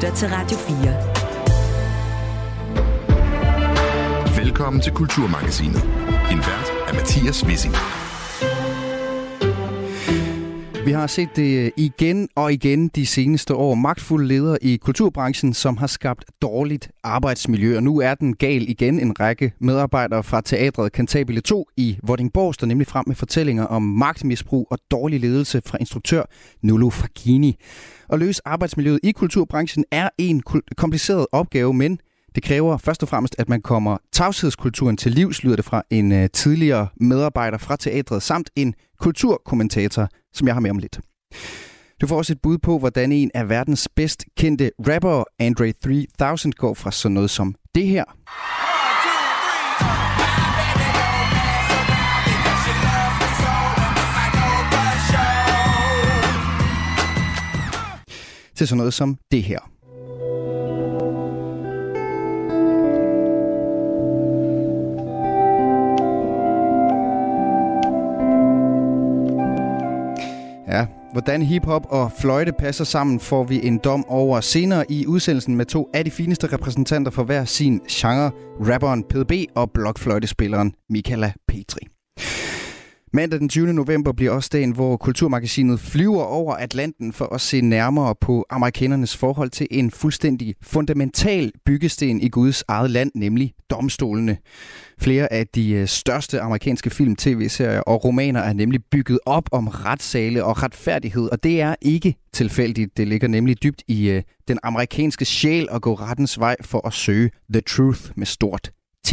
lytter til Radio 4. Velkommen til Kulturmagasinet. En vært er Mathias Wissing. Vi har set det øh, igen og igen de seneste år. Magtfulde ledere i kulturbranchen, som har skabt dårligt arbejdsmiljø. Og nu er den gal igen. En række medarbejdere fra teatret Cantabile 2 i Vordingborg står nemlig frem med fortællinger om magtmisbrug og dårlig ledelse fra instruktør Nullo Fagini. At løse arbejdsmiljøet i kulturbranchen er en kompliceret opgave, men det kræver først og fremmest, at man kommer tavshedskulturen til livs, lyder det fra en øh, tidligere medarbejder fra teatret, samt en kulturkommentator, som jeg har med om lidt. Du får også et bud på, hvordan en af verdens bedst kendte rapper, Andre 3000, går fra sådan noget som det her. Til sådan noget som det her. Ja, hvordan hiphop og fløjte passer sammen, får vi en dom over senere i udsendelsen med to af de fineste repræsentanter for hver sin genre, rapperen PDB og blokfløjtespilleren Michaela Petri. Mandag den 20. november bliver også dagen, hvor Kulturmagasinet flyver over Atlanten for at se nærmere på amerikanernes forhold til en fuldstændig fundamental byggesten i Guds eget land, nemlig domstolene. Flere af de øh, største amerikanske film, tv-serier og romaner er nemlig bygget op om retssale og retfærdighed, og det er ikke tilfældigt. Det ligger nemlig dybt i øh, den amerikanske sjæl at gå rettens vej for at søge the truth med stort T.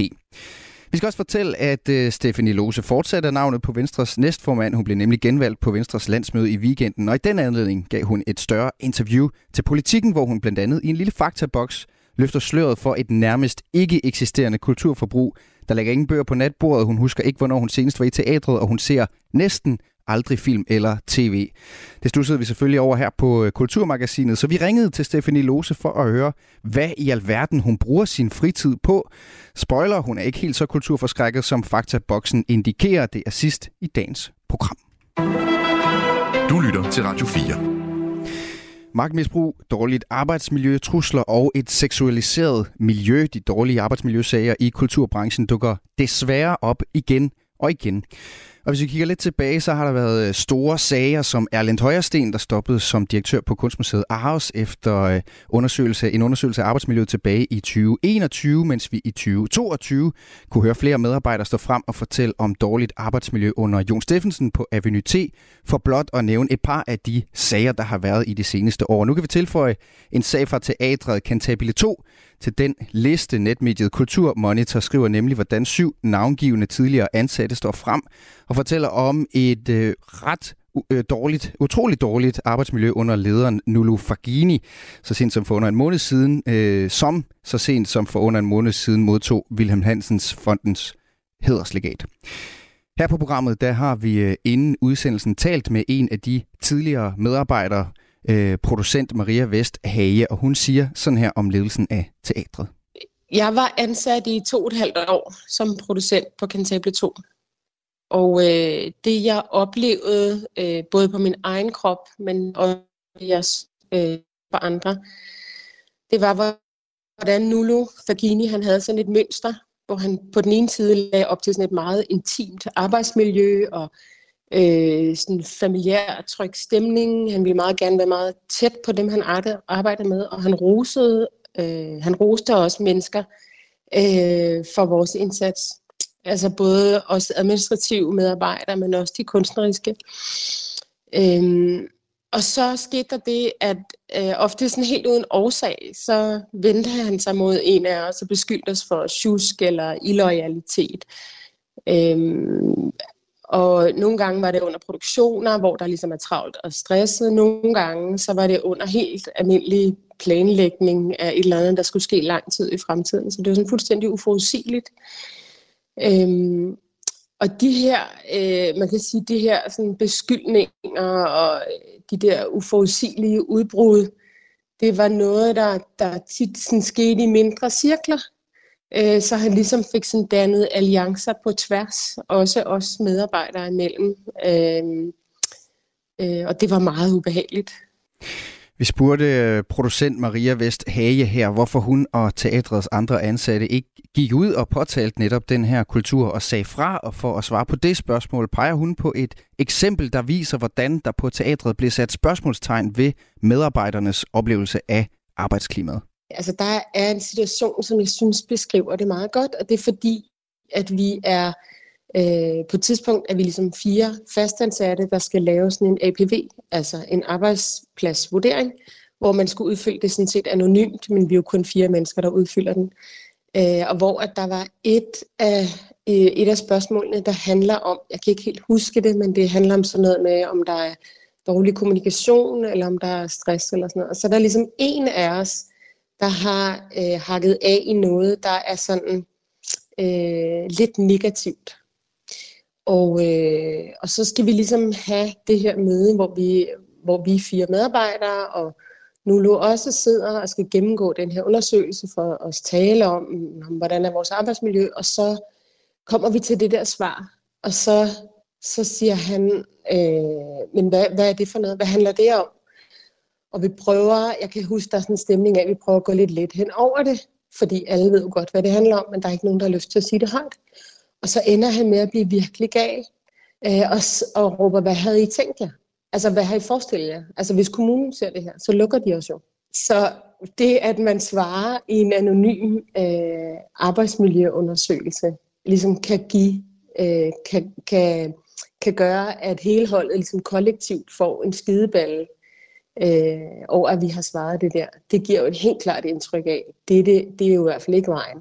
Vi skal også fortælle, at uh, Stephanie Lose fortsætter navnet på Venstres næstformand. Hun blev nemlig genvalgt på Venstres landsmøde i weekenden, og i den anledning gav hun et større interview til politikken, hvor hun blandt andet i en lille faktaboks løfter sløret for et nærmest ikke eksisterende kulturforbrug. Der lægger ingen bøger på natbordet, hun husker ikke, hvornår hun senest var i teatret, og hun ser næsten aldrig film eller tv. Det stussede vi selvfølgelig over her på øh, Kulturmagasinet, så vi ringede til Stephanie Lose for at høre, hvad i alverden hun bruger sin fritid på. Spoiler, hun er ikke helt så kulturforskrækket, som faktaboksen indikerer. Det er sidst i dagens program. Du lytter til Radio 4. Magtmisbrug, dårligt arbejdsmiljø, trusler og et seksualiseret miljø. De dårlige arbejdsmiljøsager i kulturbranchen dukker desværre op igen og igen. Og hvis vi kigger lidt tilbage, så har der været øh, store sager som Erlend Højersten, der stoppede som direktør på Kunstmuseet Aarhus efter øh, undersøgelse, en undersøgelse af arbejdsmiljøet tilbage i 2021, mens vi i 2022 kunne høre flere medarbejdere stå frem og fortælle om dårligt arbejdsmiljø under Jon Steffensen på Avenue T, for blot at nævne et par af de sager, der har været i de seneste år. Nu kan vi tilføje en sag fra teatret Cantabile 2, til den liste. Netmediet Kulturmonitor skriver nemlig, hvordan syv navngivende tidligere ansatte står frem og fortæller om et øh, ret øh, dårligt, utroligt dårligt arbejdsmiljø under lederen Nulu Fagini, så sent som for under en måned siden, øh, som så sent som for under en måned siden modtog Wilhelm Hansens fondens hederslegat. Her på programmet, der har vi øh, inden udsendelsen talt med en af de tidligere medarbejdere øh, producent Maria Vest Hage, og hun siger sådan her om ledelsen af teatret. Jeg var ansat i to og et halvt år som producent på Cantabile 2. Og øh, det jeg oplevede, øh, både på min egen krop, men også øh, for andre, det var, hvordan Nulo Fagini han havde sådan et mønster, hvor han på den ene side lagde op til sådan et meget intimt arbejdsmiljø og øh, sådan familiær, tryg stemning. Han ville meget gerne være meget tæt på dem, han arbejdede med, og han rosede, øh, han roste også mennesker øh, for vores indsats. Altså både os administrative medarbejdere, men også de kunstneriske. Øhm, og så skete der det, at øh, ofte sådan helt uden årsag, så vendte han sig mod en af os og beskyldte os for sjusk eller illoyalitet. Øhm, og nogle gange var det under produktioner, hvor der ligesom er travlt og stresset. Nogle gange så var det under helt almindelig planlægning af et eller andet, der skulle ske lang tid i fremtiden. Så det var sådan fuldstændig uforudsigeligt. Øhm, og de her, øh, man kan sige, de her sådan beskyldninger og de der uforudsigelige udbrud, det var noget, der, der tit sådan skete i mindre cirkler øh, så han ligesom fik sådan dannet alliancer på tværs, også os medarbejdere imellem. Øh, øh, og det var meget ubehageligt. Vi spurgte øh, producent Maria Vest Hage her, hvorfor hun og teatrets andre ansatte ikke gik ud og påtalte netop den her kultur og sagde fra. Og for at svare på det spørgsmål, peger hun på et eksempel, der viser, hvordan der på teatret blev sat spørgsmålstegn ved medarbejdernes oplevelse af arbejdsklimaet. Altså, der er en situation, som jeg synes beskriver det meget godt, og det er fordi, at vi er øh, på et tidspunkt at vi ligesom fire fastansatte, der skal lave sådan en APV, altså en arbejdspladsvurdering, hvor man skulle udfylde det sådan set anonymt, men vi er jo kun fire mennesker, der udfylder den. Øh, og hvor at der var et af, øh, et af spørgsmålene, der handler om, jeg kan ikke helt huske det, men det handler om sådan noget med, om der er dårlig kommunikation, eller om der er stress eller sådan noget. Og så er der ligesom en af os, der har øh, hakket af i noget, der er sådan øh, lidt negativt. Og, øh, og så skal vi ligesom have det her møde, hvor vi, hvor vi fire medarbejdere og Nulu også sidder og skal gennemgå den her undersøgelse for at tale om, om hvordan er vores arbejdsmiljø, og så kommer vi til det der svar, og så, så siger han, øh, men hvad, hvad er det for noget? Hvad handler det om? Og vi prøver, jeg kan huske, der er sådan en stemning af, at vi prøver at gå lidt let hen over det, fordi alle ved jo godt, hvad det handler om, men der er ikke nogen, der har lyst til at sige det højt. Og så ender han med at blive virkelig gal, øh, og, og råber, hvad havde I tænkt jer? Altså, hvad har I forestillet jer? Altså, hvis kommunen ser det her, så lukker de os jo. Så det, at man svarer i en anonym øh, arbejdsmiljøundersøgelse, ligesom kan give, øh, kan, kan, kan gøre, at hele holdet ligesom kollektivt får en skideballe øh, over, at vi har svaret det der. Det giver jo et helt klart indtryk af, det, det, det er jo i hvert fald ikke vejen.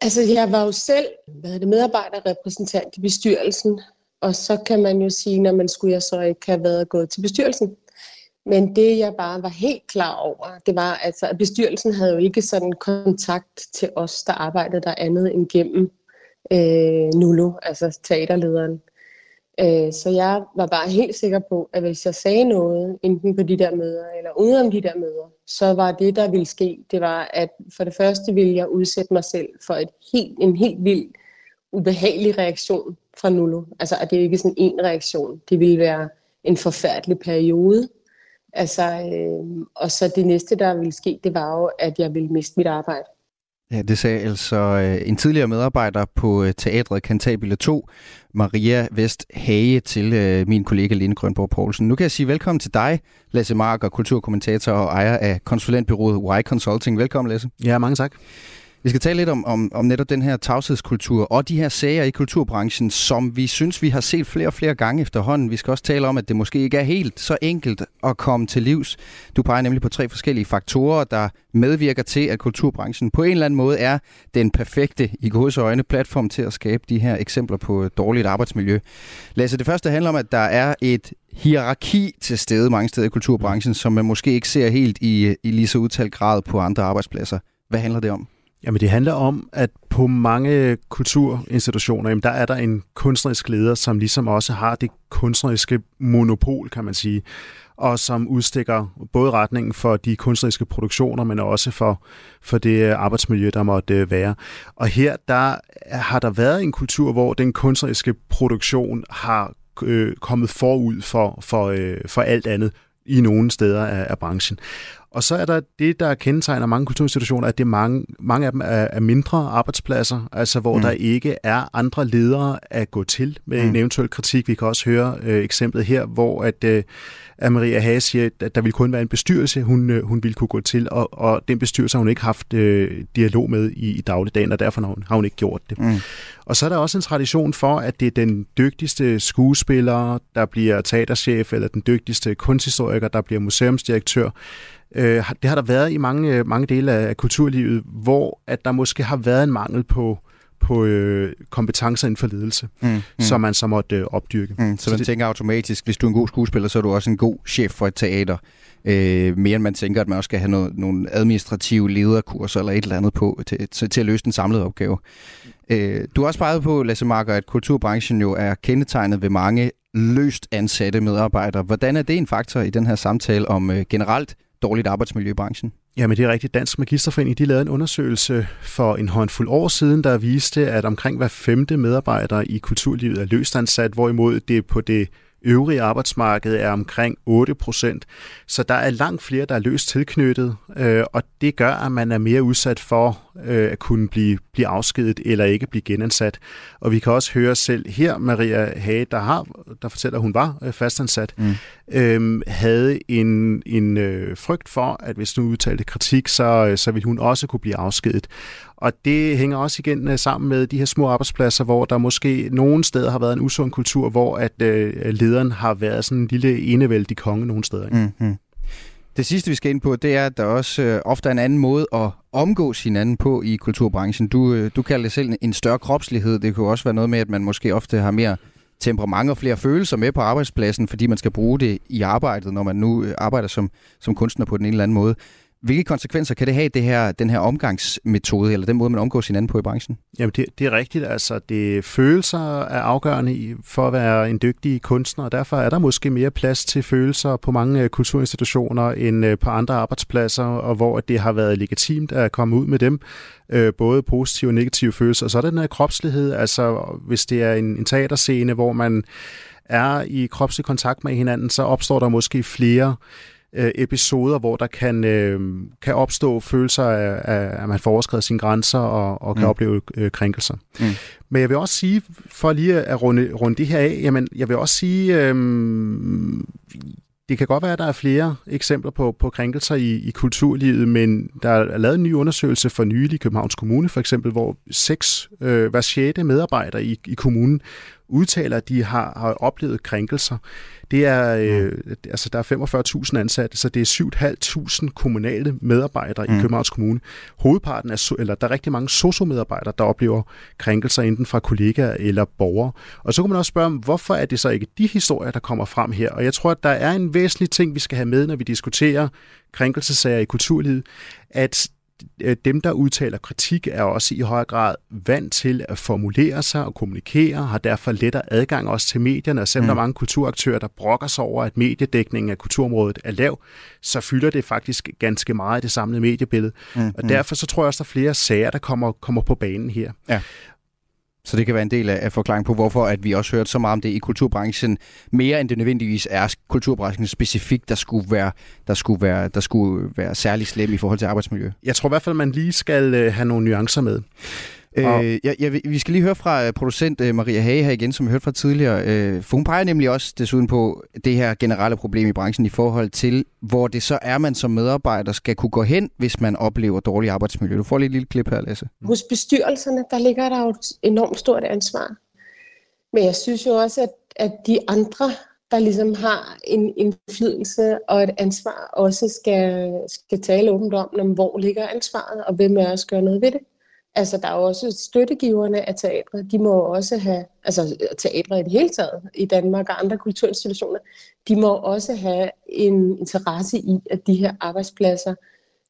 Altså, jeg var jo selv hvad er det, medarbejderrepræsentant i bestyrelsen, og så kan man jo sige, når man skulle jeg så ikke have været gået til bestyrelsen. Men det, jeg bare var helt klar over, det var, altså, at bestyrelsen havde jo ikke sådan kontakt til os, der arbejdede der andet end gennem øh, Nulo, altså teaterlederen. Øh, så jeg var bare helt sikker på, at hvis jeg sagde noget, enten på de der møder eller uden om de der møder, så var det, der ville ske, det var, at for det første ville jeg udsætte mig selv for et helt, en helt vild, ubehagelig reaktion fra Nulu. Altså, at det er ikke sådan en reaktion. Det ville være en forfærdelig periode. Altså, øh, og så det næste, der ville ske, det var jo, at jeg ville miste mit arbejde. Ja, det sagde altså øh, en tidligere medarbejder på øh, teatret Cantabile 2, Maria Vest Hage, til øh, min kollega Line Grønborg Poulsen. Nu kan jeg sige velkommen til dig, Lasse Marker, kulturkommentator og ejer af konsulentbyrået Y Consulting. Velkommen, Lasse. Ja, mange tak. Vi skal tale lidt om, om, om netop den her tavshedskultur og de her sager i kulturbranchen, som vi synes, vi har set flere og flere gange efterhånden. Vi skal også tale om, at det måske ikke er helt så enkelt at komme til livs. Du peger nemlig på tre forskellige faktorer, der medvirker til, at kulturbranchen på en eller anden måde er den perfekte, i gods øjne, platform til at skabe de her eksempler på dårligt arbejdsmiljø. Lasse, det første handler om, at der er et hierarki til stede mange steder i kulturbranchen, som man måske ikke ser helt i, i lige så udtalt grad på andre arbejdspladser. Hvad handler det om? Jamen det handler om, at på mange kulturinstitutioner, jamen, der er der en kunstnerisk leder, som ligesom også har det kunstneriske monopol, kan man sige, og som udstikker både retningen for de kunstneriske produktioner, men også for, for det øh, arbejdsmiljø, der måtte øh, være. Og her der øh, har der været en kultur, hvor den kunstneriske produktion har øh, kommet forud for, for, øh, for alt andet i nogle steder af, af branchen. Og så er der det, der kendetegner mange kulturinstitutioner, at det er mange, mange af dem er, er mindre arbejdspladser, altså hvor mm. der ikke er andre ledere at gå til med mm. en eventuel kritik. Vi kan også høre øh, eksemplet her, hvor at, øh, at Maria Hage siger, at der ville kun være en bestyrelse, hun, øh, hun ville kunne gå til, og, og den bestyrelse har hun ikke haft øh, dialog med i, i dagligdagen, og derfor har hun, har hun ikke gjort det. Mm. Og så er der også en tradition for, at det er den dygtigste skuespiller, der bliver teaterchef, eller den dygtigste kunsthistoriker, der bliver museumsdirektør, Øh, det har der været i mange, mange dele af kulturlivet, hvor at der måske har været en mangel på på øh, kompetencer inden for ledelse, mm, mm. som man så måtte øh, opdyrke. Mm, så, så man det, tænker automatisk, hvis du er en god skuespiller, så er du også en god chef for et teater. Øh, mere end man tænker, at man også skal have noget, nogle administrative lederkurser eller et eller andet på til, til, til at løse den samlede opgave. Øh, du har også peget på, Lasse Marker, at kulturbranchen jo er kendetegnet ved mange løst ansatte medarbejdere. Hvordan er det en faktor i den her samtale om øh, generelt dårligt arbejdsmiljø i branchen? Ja, men det er rigtigt. Dansk Magisterforening de lavede en undersøgelse for en håndfuld år siden, der viste, at omkring hver femte medarbejder i kulturlivet er løst ansat, hvorimod det på det øvrige arbejdsmarked er omkring 8 procent. Så der er langt flere, der er løst tilknyttet, øh, og det gør, at man er mere udsat for øh, at kunne blive, blive afskedet eller ikke blive genansat. Og vi kan også høre selv her, Maria Hage, der, har, der fortæller, at hun var øh, fastansat, mm. øh, havde en, en øh, frygt for, at hvis nu udtalte kritik, så, øh, så ville hun også kunne blive afskedet. Og det hænger også igen øh, sammen med de her små arbejdspladser, hvor der måske nogle steder har været en usund kultur, hvor at øh, lederen har været sådan en lille enevældig konge nogle steder. Mm-hmm. Det sidste, vi skal ind på, det er, at der også øh, ofte er en anden måde at omgås hinanden på i kulturbranchen. Du, øh, du kalder det selv en større kropslighed. Det kunne også være noget med, at man måske ofte har mere temperament og flere følelser med på arbejdspladsen, fordi man skal bruge det i arbejdet, når man nu øh, arbejder som, som kunstner på den ene eller anden måde. Hvilke konsekvenser kan det have, det her, den her omgangsmetode, eller den måde, man omgås hinanden på i branchen? Jamen, det, det er rigtigt. Altså, det følelser er afgørende for at være en dygtig kunstner, og derfor er der måske mere plads til følelser på mange øh, kulturinstitutioner end øh, på andre arbejdspladser, og hvor det har været legitimt at komme ud med dem, øh, både positive og negative følelser. Og så er der den her kropslighed, altså hvis det er en, en teaterscene, hvor man er i kropslig kontakt med hinanden, så opstår der måske flere øh, episoder, hvor der kan, øh, kan opstå følelser af, af, at man får overskrevet sine grænser og, og kan mm. opleve øh, krænkelser. Mm. Men jeg vil også sige, for lige at runde, runde det her af, jamen, jeg vil også sige, øh, det kan godt være, at der er flere eksempler på, på krænkelser i, i kulturlivet, men der er lavet en ny undersøgelse for nylig i Københavns Kommune, for eksempel, hvor seks, øh, hver sjette medarbejder i, i kommunen udtaler, at de har, har oplevet krænkelser. Det er, øh, mm. altså, der er 45.000 ansatte, så det er 7.500 kommunale medarbejdere mm. i Københavns Kommune. Hovedparten er, eller der er rigtig mange sociomedarbejdere, der oplever krænkelser enten fra kollegaer eller borgere. Og så kan man også spørge, hvorfor er det så ikke de historier, der kommer frem her? Og jeg tror, at der er en væsentlig ting, vi skal have med, når vi diskuterer krænkelsesager i kulturlivet, at dem, der udtaler kritik, er også i høj grad vant til at formulere sig og kommunikere, har derfor lettere adgang også til medierne, og selvom mm. der er mange kulturaktører, der brokker sig over, at mediedækningen af kulturområdet er lav, så fylder det faktisk ganske meget i det samlede mediebillede. Mm. Og derfor så tror jeg også, der er flere sager, der kommer, kommer på banen her. Ja. Så det kan være en del af forklaringen på, hvorfor at vi også hørt så meget om det i kulturbranchen, mere end det nødvendigvis er kulturbranchen specifikt, der skulle være, der skulle være, der skulle være særlig slem i forhold til arbejdsmiljø. Jeg tror i hvert fald, man lige skal øh, have nogle nuancer med. Øh, ja, ja, vi skal lige høre fra øh, producent øh, Maria Hage her igen, som vi hørte fra tidligere. Øh, for hun peger nemlig også desuden på det her generelle problem i branchen i forhold til, hvor det så er, man som medarbejder skal kunne gå hen, hvis man oplever dårlig arbejdsmiljø. Du får lige et lille klip her, Lasse. Hos bestyrelserne, der ligger der jo et enormt stort ansvar. Men jeg synes jo også, at, at de andre, der ligesom har en indflydelse og et ansvar, også skal, skal tale åbent om, hvor ligger ansvaret, og hvem er os gør noget ved det. Altså, der er også støttegiverne af teatre. De må også have, altså teatre i det hele taget i Danmark og andre kulturinstitutioner, de må også have en interesse i, at de her arbejdspladser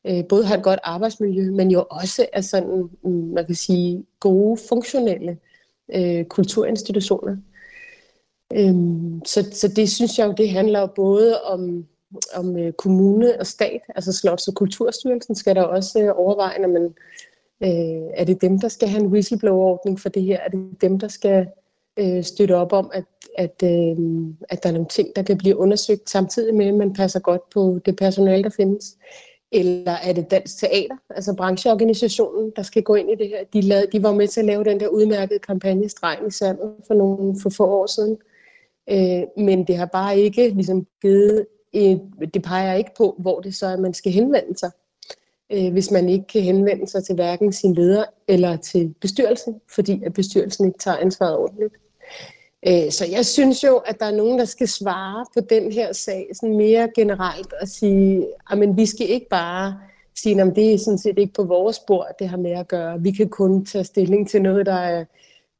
øh, både har et godt arbejdsmiljø, men jo også er sådan, mm, man kan sige, gode, funktionelle øh, kulturinstitutioner. Øhm, så, så det synes jeg jo, det handler både om, om øh, kommune og stat, altså Slots- og Kulturstyrelsen skal der også øh, overveje, når man Øh, er det dem, der skal have en whistleblower-ordning for det her? Er det dem, der skal øh, støtte op om, at, at, øh, at der er nogle ting, der kan blive undersøgt samtidig med, at man passer godt på det personale, der findes? Eller er det Dansk Teater, altså brancheorganisationen, der skal gå ind i det her? De, lavede, de var med til at lave den der udmærkede kampagne Stregen i sandet for nogle for få år siden. Øh, men det har bare ikke ligesom givet, et, det peger ikke på, hvor det så er, man skal henvende sig øh, hvis man ikke kan henvende sig til hverken sin leder eller til bestyrelsen, fordi at bestyrelsen ikke tager ansvaret ordentligt. Øh, så jeg synes jo, at der er nogen, der skal svare på den her sag sådan mere generelt og sige, at vi skal ikke bare sige, at det er sådan set ikke på vores bord, det har med at gøre. Vi kan kun tage stilling til noget, der er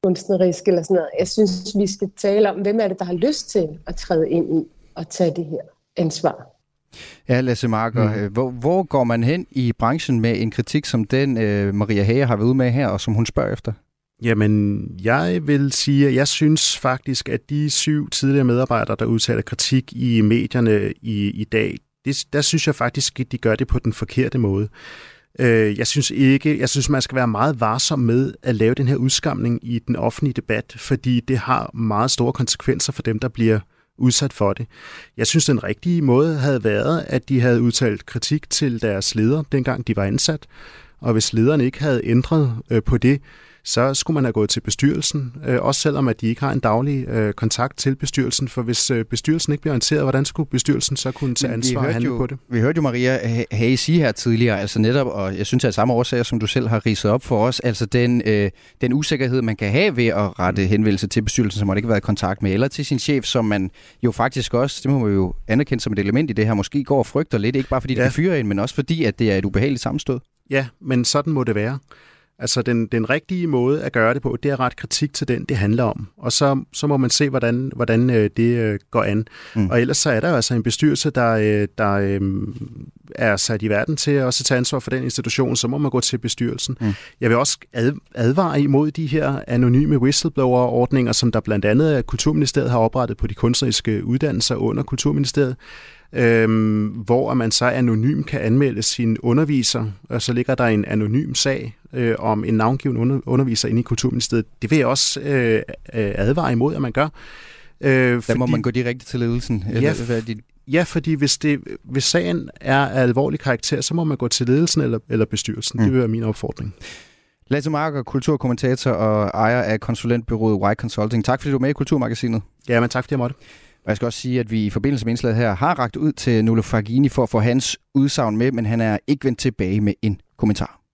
kunstnerisk eller sådan noget. Jeg synes, vi skal tale om, hvem er det, der har lyst til at træde ind i og tage det her ansvar. Ja, Lasse Marker, mm. hvor, hvor går man hen i branchen med en kritik som den, øh, Maria Hage har været ude med her, og som hun spørger efter? Jamen, jeg vil sige, at jeg synes faktisk, at de syv tidligere medarbejdere, der udtaler kritik i medierne i, i dag, det, der synes jeg faktisk, at de gør det på den forkerte måde. Øh, jeg synes ikke, jeg synes, man skal være meget varsom med at lave den her udskamning i den offentlige debat, fordi det har meget store konsekvenser for dem, der bliver udsat for det. Jeg synes, den rigtige måde havde været, at de havde udtalt kritik til deres leder, dengang de var ansat. Og hvis lederne ikke havde ændret øh, på det, så skulle man have gået til bestyrelsen, øh, også selvom at de ikke har en daglig øh, kontakt til bestyrelsen, for hvis øh, bestyrelsen ikke bliver orienteret, hvordan skulle bestyrelsen så kunne tage ansvar og handle jo, på det? Vi hørte jo Maria Hage sige her tidligere, altså netop, og jeg synes, at samme årsager, som du selv har ridset op for os, altså den, øh, den usikkerhed, man kan have ved at rette henvendelse til bestyrelsen, som man ikke har været i kontakt med, eller til sin chef, som man jo faktisk også, det må man jo anerkende som et element i det her, måske går og frygter lidt, ikke bare fordi det ja. kan fyre ind, men også fordi, at det er et ubehageligt sammenstød. Ja, men sådan må det være. Altså den, den rigtige måde at gøre det på, det er ret kritik til den, det handler om. Og så, så må man se, hvordan, hvordan øh, det øh, går an. Mm. Og ellers så er der jo altså en bestyrelse, der, øh, der øh, er sat i verden til også at tage ansvar for den institution, så må man gå til bestyrelsen. Mm. Jeg vil også ad, advare imod de her anonyme whistleblower-ordninger, som der blandt andet er Kulturministeriet har oprettet på de kunstneriske uddannelser under Kulturministeriet øhm, hvor man så anonym kan anmelde sin underviser, og så ligger der en anonym sag øh, om en navngiven under, underviser inde i Kulturministeriet. Det vil jeg også øh, øh advare imod, at man gør. Øh, fordi, må man gå direkte til ledelsen? Eller ja, hvad de... ja, fordi hvis, det, hvis sagen er af alvorlig karakter, så må man gå til ledelsen eller, eller bestyrelsen. Mm. Det vil være min opfordring. Lasse Marker, kulturkommentator og ejer af konsulentbyrået Y Consulting. Tak fordi du var med i Kulturmagasinet. Ja, men tak fordi jeg måtte. Og jeg skal også sige, at vi i forbindelse med indslaget her har ragt ud til Nulo Fagini for at få hans udsagn med, men han er ikke vendt tilbage med en kommentar.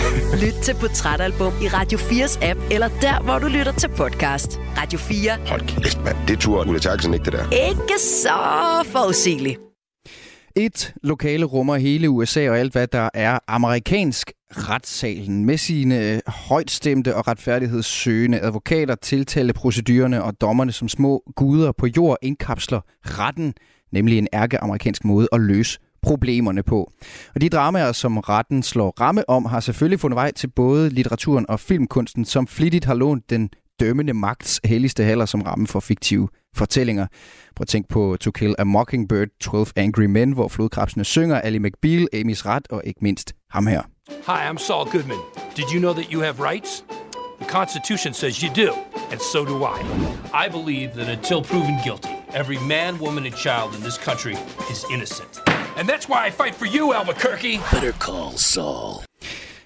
Lyt til Portrætalbum i Radio 4's app, eller der, hvor du lytter til podcast. Radio 4. Hold kæft, mand. Det tror Ulla Jackson ikke, det der. Ikke så forudsigeligt. Et lokale rummer hele USA og alt, hvad der er amerikansk retssalen med sine højtstemte og retfærdighedssøgende advokater, tiltaleprocedurerne og dommerne som små guder på jord indkapsler retten, nemlig en ærkeamerikansk måde at løse problemerne på. Og de dramaer, som retten slår ramme om, har selvfølgelig fundet vej til både litteraturen og filmkunsten, som flittigt har lånt den dømmende magts helligste haller som ramme for fiktive fortællinger. Prøv at tænke på To Kill a Mockingbird, 12 Angry Men, hvor flodkrabsene synger Ali McBeal, Amy's ret og ikke mindst ham her. Hi, I'm Saul Goodman. Did you know that you have rights? The Constitution says you do, and so do I. I believe that until proven guilty, every man, woman, and child in this country is innocent. And that's why I fight for you, Albuquerque. Better call Saul.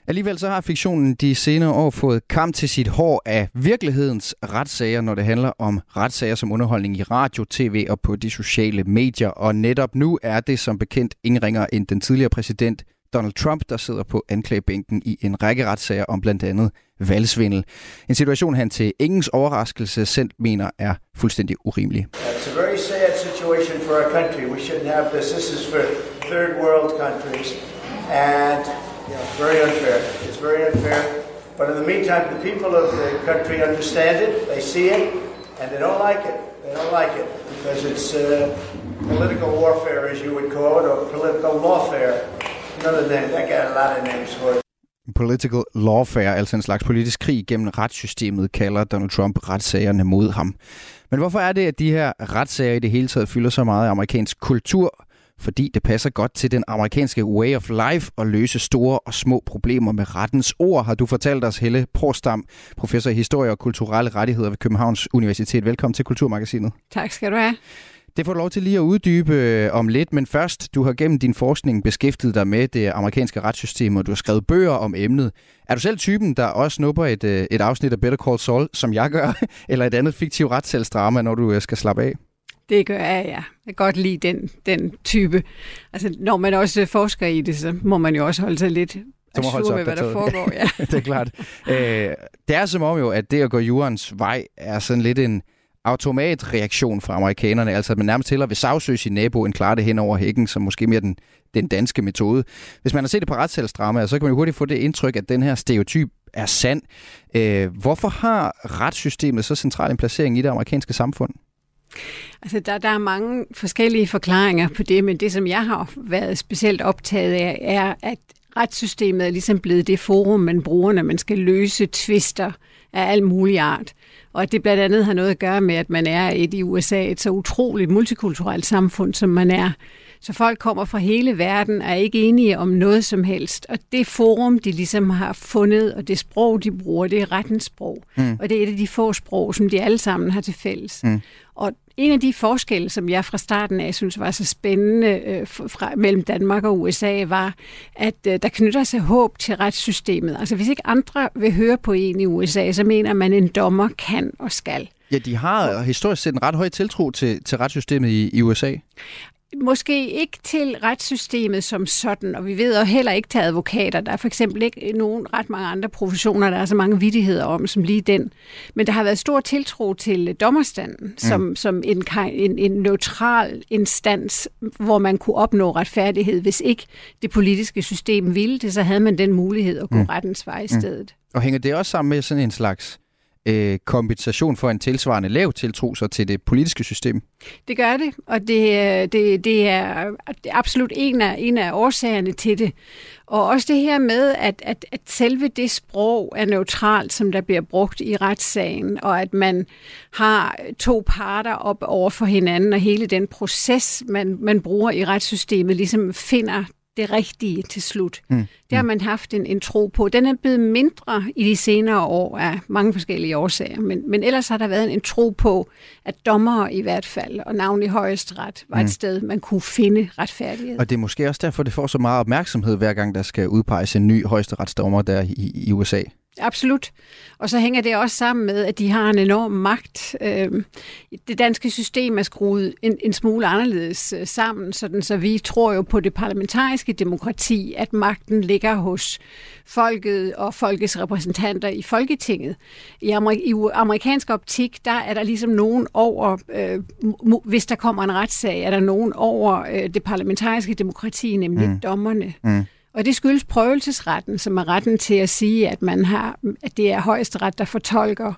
Alligevel så har fiktionen de senere år fået kamp til sit hår af virkelighedens retssager, når det handler om retssager som underholdning i radio, tv og på de sociale medier. Og netop nu er det som bekendt ingen ringer end den tidligere præsident Donald Trump, der sidder på anklagebænken i en række retssager om blandt andet valgsvindel. En situation, han til ingens overraskelse selv mener er fuldstændig urimelig. It's a very sad situation for our country. We shouldn't have this. This is for third world countries. And you know, it's very unfair. It's very unfair. But in the meantime, the people of the country understand it. They see it. And they don't like it. They don't like it because it's uh, political warfare, as you would call it, or political lawfare. Another name. I got a lot of names for it. Political lawfare, altså en slags politisk krig gennem retssystemet, kalder Donald Trump retssagerne mod ham. Men hvorfor er det, at de her retssager i det hele taget fylder så meget amerikansk kultur? Fordi det passer godt til den amerikanske way of life at løse store og små problemer med rettens ord, har du fortalt os, Helle Prostam, professor i historie og kulturelle rettigheder ved Københavns Universitet. Velkommen til Kulturmagasinet. Tak skal du have. Det får du lov til lige at uddybe øh, om lidt, men først, du har gennem din forskning beskæftiget dig med det amerikanske retssystem, og du har skrevet bøger om emnet. Er du selv typen, der også snupper et, øh, et afsnit af Better Call Saul, som jeg gør, eller et andet fiktivt retssalsdrama, når du øh, skal slappe af? Det gør jeg, ja. Jeg kan godt lide den, den type. Altså, når man også forsker i det, så må man jo også holde sig lidt så må holde sig med, hvad der foregår. Ja. det er klart. Øh, det er som om jo, at det at gå jurens vej er sådan lidt en automatreaktion fra amerikanerne, altså at man nærmest hellere vil sagsøge sin nabo end klare det hen over hækken, som måske mere den, den danske metode. Hvis man har set det på retssalsdramaer, så kan man jo hurtigt få det indtryk, at den her stereotyp er sand. Øh, hvorfor har retssystemet så central en placering i det amerikanske samfund? Altså, der, der er mange forskellige forklaringer på det, men det, som jeg har været specielt optaget af, er, at retssystemet er ligesom blevet det forum, man bruger, når man skal løse tvister af al mulig art. Og at det blandt andet har noget at gøre med, at man er et i USA et så utroligt multikulturelt samfund, som man er. Så folk kommer fra hele verden er ikke enige om noget som helst. Og det forum, de ligesom har fundet, og det sprog, de bruger, det er rettens sprog. Mm. Og det er et af de få sprog, som de alle sammen har til fælles. Mm. Og en af de forskelle, som jeg fra starten af synes var så spændende øh, fra, mellem Danmark og USA, var, at øh, der knytter sig håb til retssystemet. Altså hvis ikke andre vil høre på en i USA, så mener man, at en dommer kan og skal. Ja, de har historisk set en ret høj tiltro til, til retssystemet i, i USA. Måske ikke til retssystemet som sådan, og vi ved jo heller ikke til advokater. Der er for eksempel ikke nogen ret mange andre professioner, der er så mange vidigheder om, som lige den. Men der har været stor tiltro til dommerstanden mm. som, som en, en, en neutral instans, hvor man kunne opnå retfærdighed. Hvis ikke det politiske system ville det, så havde man den mulighed at gå mm. rettens vej i mm. stedet. Mm. Og hænger det også sammen med sådan en slags øh, kompensation for en tilsvarende lav tiltro så til det politiske system? Det gør det, og det, øh, det, det, er, det er absolut en af, en af årsagerne til det. Og også det her med, at, at, at selve det sprog er neutralt, som der bliver brugt i retssagen, og at man har to parter op over for hinanden, og hele den proces, man, man bruger i retssystemet, ligesom finder det rigtige til slut. Mm. Det har mm. man haft en, en tro på. Den er blevet mindre i de senere år af mange forskellige årsager, men, men ellers har der været en, en tro på, at dommere i hvert fald, og navn i højesteret, var mm. et sted, man kunne finde retfærdighed. Og det er måske også derfor, det får så meget opmærksomhed, hver gang der skal udpeges en ny højesteretsdommer der i, i USA. Absolut. Og så hænger det også sammen med, at de har en enorm magt. Øhm, det danske system er skruet en, en smule anderledes øh, sammen, sådan, så vi tror jo på det parlamentariske demokrati, at magten ligger hos folket og folkets repræsentanter i Folketinget. I, amerik- i amerikansk optik, der er der ligesom nogen over, øh, hvis der kommer en retssag, er der nogen over øh, det parlamentariske demokrati, nemlig mm. dommerne. Mm. Og det skyldes prøvelsesretten, som er retten til at sige, at man har, at det er højesteret, der fortolker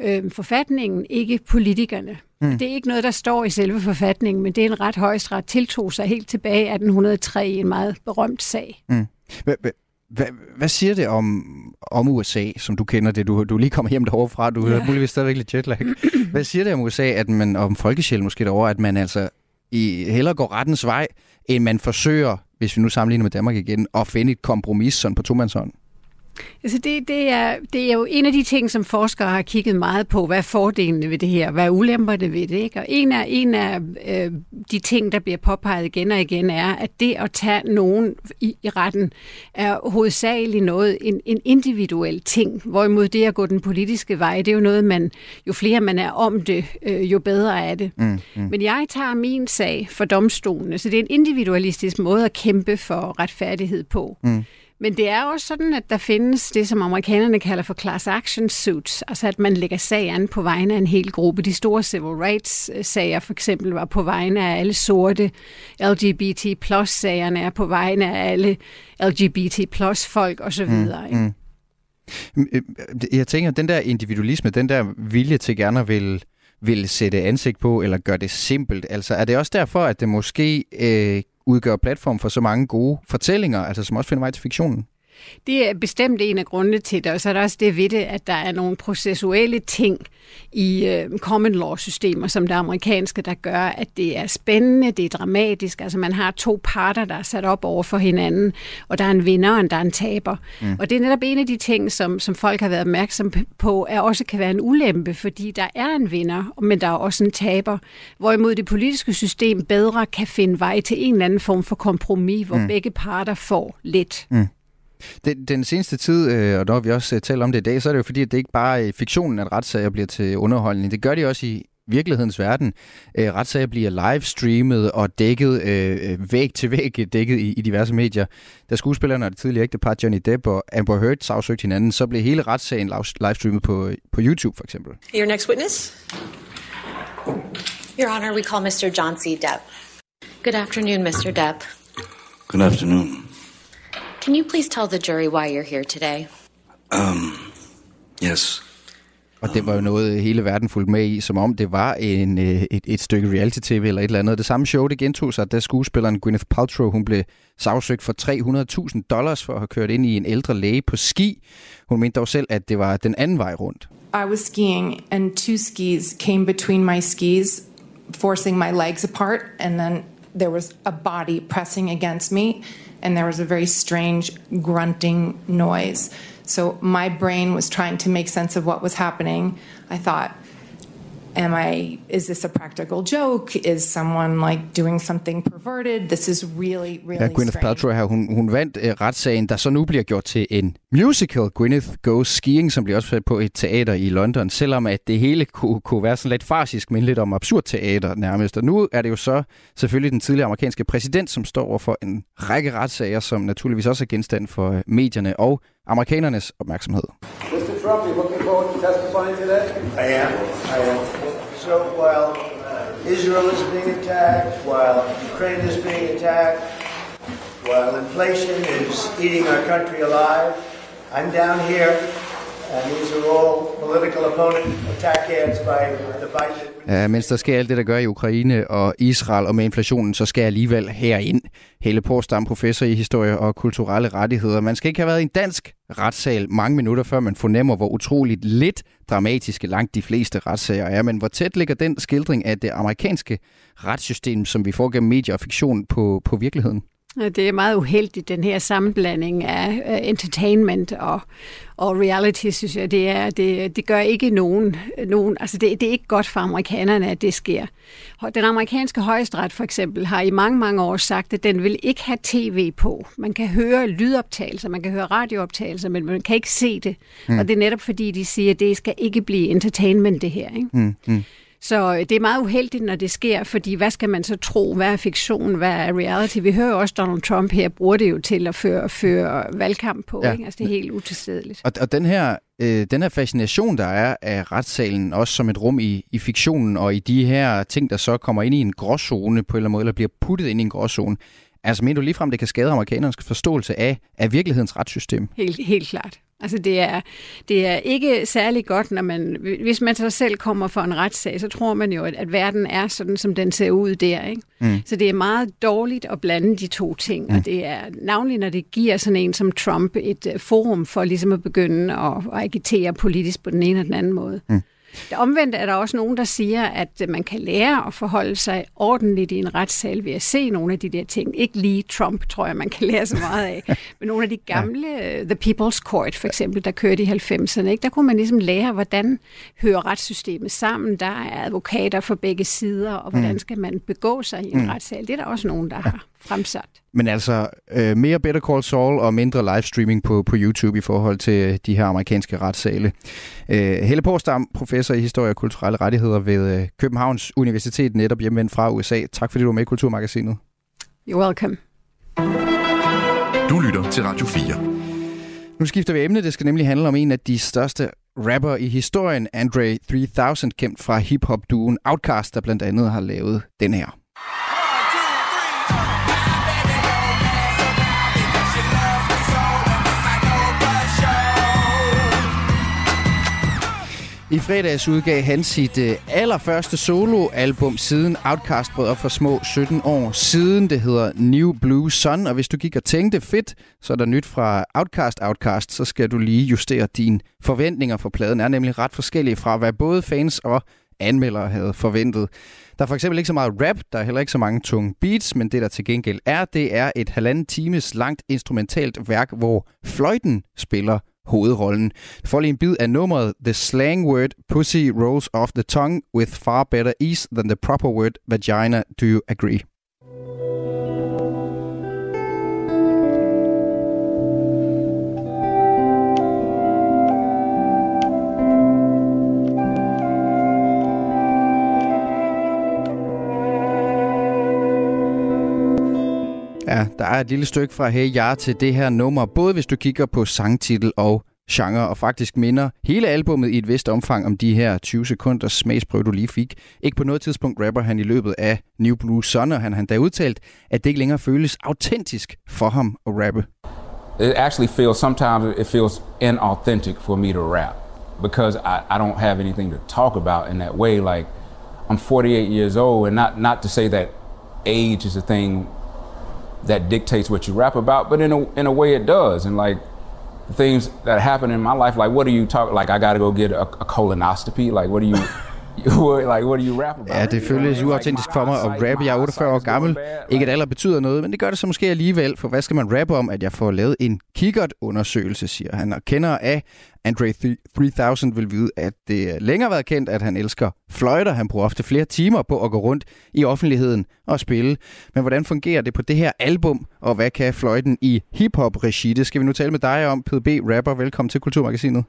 øh, forfatningen, ikke politikerne. Mm. Det er ikke noget, der står i selve forfatningen, men det er en ret højesteret tiltog sig helt tilbage i 1803 i en meget berømt sag. Mm. Hvad, hvad siger det om, om USA, som du kender det? Du, du lige kommer hjem derovre fra, du ja. er muligvis stadigvæk lidt jetlag. Hvad siger det om USA, at man, om folkesjæl måske derovre, at man altså i, hellere går rettens vej, end man forsøger hvis vi nu sammenligner med Danmark igen, at finde et kompromis sådan på tomandshånd? Altså det, det, er, det er jo en af de ting, som forskere har kigget meget på. Hvad er fordelene ved det her? Hvad er ulemperne ved det? Ikke? Og en af, en af øh, de ting, der bliver påpeget igen og igen, er, at det at tage nogen i, i retten er hovedsageligt noget, en, en individuel ting. Hvorimod det at gå den politiske vej, det er jo noget, man, jo flere man er om det, øh, jo bedre er det. Mm, mm. Men jeg tager min sag for domstolene, så det er en individualistisk måde at kæmpe for retfærdighed på. Mm. Men det er også sådan, at der findes det, som amerikanerne kalder for class action suits, altså at man lægger sag an på vegne af en hel gruppe. De store civil rights-sager for eksempel var på vegne af alle sorte. LGBT plus-sagerne er på vegne af alle LGBT plus folk osv. Mm, mm. Øh, jeg tænker, den der individualisme, den der vilje til gerne at vil vil sætte ansigt på, eller gøre det simpelt. Altså, er det også derfor, at det måske øh, udgør platform for så mange gode fortællinger, altså som også finder vej til fiktionen? Det er bestemt en af grundene til det, og så er der også det ved det, at der er nogle processuelle ting i øh, common law-systemer, som det amerikanske, der gør, at det er spændende, det er dramatisk. Altså man har to parter, der er sat op over for hinanden, og der er en vinder, og der er en taber. Mm. Og det er netop en af de ting, som, som folk har været opmærksom på, er også kan være en ulempe, fordi der er en vinder, men der er også en taber. Hvorimod det politiske system bedre kan finde vej til en eller anden form for kompromis, hvor mm. begge parter får lidt. Mm. Den, den seneste tid, øh, og når vi også øh, taler om det i dag, så er det jo fordi, at det ikke bare er fiktionen, at retssager bliver til underholdning. Det gør de også i virkelighedens verden. Øh, retssager bliver livestreamet og dækket øh, væg til væg, dækket i, i diverse medier. Da skuespillerne og det tidligere ægtepar Johnny Depp og Amber Heard sagsøgte hinanden, så blev hele retssagen livestreamet på, på YouTube for eksempel. Your next witness? Your Honor, we call Mr. John C. Depp. Good afternoon, Mr. Depp. Good afternoon. Can you please tell the jury why you're here today? Um, yes. Og det var jo noget, hele verden fulgte med i, som om det var en, øh, et, et stykke reality-tv eller et eller andet. Det samme show, det gentog sig, da skuespilleren Gwyneth Paltrow, hun blev sagsøgt for 300.000 dollars for at have kørt ind i en ældre læge på ski. Hun mente dog selv, at det var den anden vej rundt. I was skiing, and two skis came between my skis, forcing my legs apart, and then there was a body pressing against me, and there was a very strange grunting noise. So my brain was trying to make sense of what was happening. I thought, am I, is this a practical joke? Is someone like doing something perverted? This is really, really ja, Gwyneth strange. Paltrow her, hun, hun vandt uh, retssagen, der så nu bliver gjort til en musical, Gwyneth Goes Skiing, som bliver også sat på et teater i London, selvom at det hele kunne, kunne være sådan lidt farsisk, men lidt om absurd teater nærmest. Og nu er det jo så selvfølgelig den tidligere amerikanske præsident, som står over for en række retssager, som naturligvis også er genstand for uh, medierne og amerikanernes opmærksomhed. Mr. Trump, you looking forward to testifying today? I am. I am. So while uh, Israel is being attacked, while Ukraine is being attacked, while inflation is eating our country alive, I'm down here, and Ja, mens der sker alt det, der gør i Ukraine og Israel, og med inflationen, så skal jeg alligevel herind. Helle Porsdam, professor i historie og kulturelle rettigheder. Man skal ikke have været i en dansk retssal mange minutter, før man fornemmer, hvor utroligt lidt dramatiske langt de fleste retssager er. Men hvor tæt ligger den skildring af det amerikanske retssystem, som vi får gennem medier og fiktion på, på virkeligheden? Det er meget uheldigt, den her sammenblanding af uh, entertainment og, og reality, synes jeg. Det, er, det, det gør ikke nogen... nogen altså det, det er ikke godt for amerikanerne, at det sker. Den amerikanske højesteret for eksempel har i mange, mange år sagt, at den vil ikke have tv på. Man kan høre lydoptagelser, man kan høre radiooptagelser, men man kan ikke se det. Mm. Og det er netop fordi, de siger, at det skal ikke blive entertainment, det her. Ikke? Mm, mm. Så det er meget uheldigt, når det sker, fordi hvad skal man så tro? Hvad er fiktion? Hvad er reality? Vi hører jo også, Donald Trump her bruger det jo til at føre, føre valgkamp på. Ja. Ikke? Altså, det er helt utilstedeligt. Og, og den, her, øh, den her fascination, der er af retssalen, også som et rum i, i fiktionen, og i de her ting, der så kommer ind i en gråzone på en eller anden måde, eller bliver puttet ind i en gråzone, altså mener du ligefrem, det kan skade amerikanernes forståelse af, af virkelighedens retssystem? Helt, helt klart. Altså det er, det er ikke særlig godt, når man, hvis man så selv kommer for en retssag, så tror man jo, at, at verden er sådan, som den ser ud der. Ikke? Mm. Så det er meget dårligt at blande de to ting, mm. og det er navnlig, når det giver sådan en som Trump et uh, forum for ligesom at begynde at, at agitere politisk på den ene og den anden måde. Mm. Det omvendt er der også nogen, der siger, at man kan lære at forholde sig ordentligt i en retssal ved at se nogle af de der ting. Ikke lige Trump, tror jeg, man kan lære så meget af. Men nogle af de gamle, ja. The People's Court for eksempel, der kørte i 90'erne, ikke? der kunne man ligesom lære, hvordan hører retssystemet sammen. Der er advokater for begge sider, og hvordan mm. skal man begå sig i en mm. retssal. Det er der også nogen, der har fremsat. Men altså, øh, mere Better Call Saul og mindre livestreaming på, på YouTube i forhold til de her amerikanske retssale. Øh, Helle Porsdam, professor i historie og kulturelle rettigheder ved øh, Københavns Universitet, netop hjemvendt fra USA. Tak fordi du var med i Kulturmagasinet. You're welcome. Du lytter til Radio 4. Nu skifter vi emne. Det skal nemlig handle om en af de største rapper i historien, Andre 3000, kendt fra hip-hop-duen Outkast, der blandt andet har lavet den her. I fredags udgav han sit øh, allerførste soloalbum siden Outcast brød op for små 17 år siden. Det hedder New Blue Sun, og hvis du gik og tænkte fedt, så er der nyt fra Outcast Outcast, så skal du lige justere dine forventninger for pladen. er nemlig ret forskellige fra, hvad både fans og anmeldere havde forventet. Der er for eksempel ikke så meget rap, der er heller ikke så mange tunge beats, men det der til gengæld er, det er et halvanden times langt instrumentalt værk, hvor fløjten spiller hovedrollen. For lige en bid af nummeret The slang word pussy rolls off the tongue with far better ease than the proper word vagina. Do you agree? Er et lille stykke fra Hey Ja til det her nummer, både hvis du kigger på sangtitel og genre, og faktisk minder hele albummet i et vist omfang om de her 20 sekunders smagsprøve, du lige fik. Ikke på noget tidspunkt rapper han i løbet af New Blue Sun, og han har da udtalt, at det ikke længere føles autentisk for ham at rappe. It actually feels, sometimes it feels inauthentic for me to rap. because I, I don't have anything to talk about in that way. Like I'm 48 years old, and not not to say that age is a thing that dictates what you rap about, but in a in a way it does. And like things that happen in my life, like what do you talk? Like I got to go get a, a colonoscopy. Like what do you? like, what do you rap about? Ja, det føles uautentisk for mig at rappe. Jeg er 48 år gammel. Ikke at alder betyder noget, men det gør det så måske alligevel. For hvad skal man rappe om, at jeg får lavet en kikkert-undersøgelse, siger han. Og kender af Andre 3000 vil vide, at det længere været kendt, at han elsker fløjter. Han bruger ofte flere timer på at gå rundt i offentligheden og spille. Men hvordan fungerer det på det her album, og hvad kan fløjten i hip-hop-regi? Det skal vi nu tale med dig om, PDB Rapper. Velkommen til Kulturmagasinet.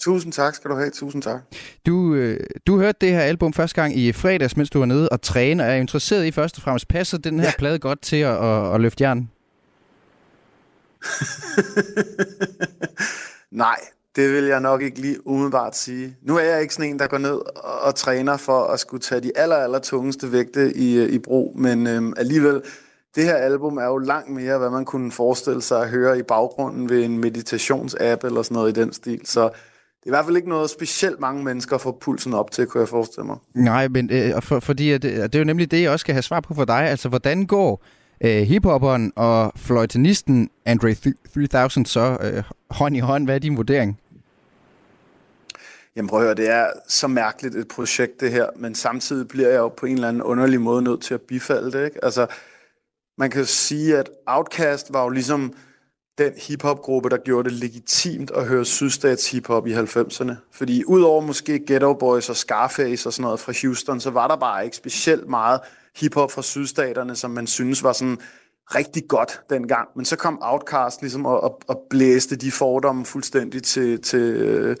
Tusind tak skal du have, tusind tak. Du, øh, du hørte det her album første gang i fredags, mens du var nede og træne, og er interesseret i først og fremmest, passer den her ja. plade godt til at, at, at løfte jern? Nej, det vil jeg nok ikke lige umiddelbart sige. Nu er jeg ikke sådan en, der går ned og, og træner for at skulle tage de aller, aller tungeste vægte i, i brug, men øhm, alligevel, det her album er jo langt mere, hvad man kunne forestille sig at høre i baggrunden ved en meditationsapp eller sådan noget i den stil. Så det er i hvert fald ikke noget specielt mange mennesker får pulsen op til, kunne jeg forestille mig. Nej, men øh, for, fordi det, det er jo nemlig det, jeg også skal have svar på for dig. Altså, hvordan går øh, hiphopperen og fløjtenisten Andre 3000 så øh, hånd i hånd? Hvad er din vurdering? Jamen prøv at høre, det er så mærkeligt et projekt det her, men samtidig bliver jeg jo på en eller anden underlig måde nødt til at bifalde det. Ikke? Altså, man kan jo sige, at Outcast var jo ligesom den hiphop-gruppe, der gjorde det legitimt at høre sydstats hiphop i 90'erne. Fordi udover måske Ghetto Boys og Scarface og sådan noget fra Houston, så var der bare ikke specielt meget hiphop fra sydstaterne, som man synes var sådan rigtig godt dengang. Men så kom Outkast ligesom og, og, og blæste de fordomme fuldstændig til, til,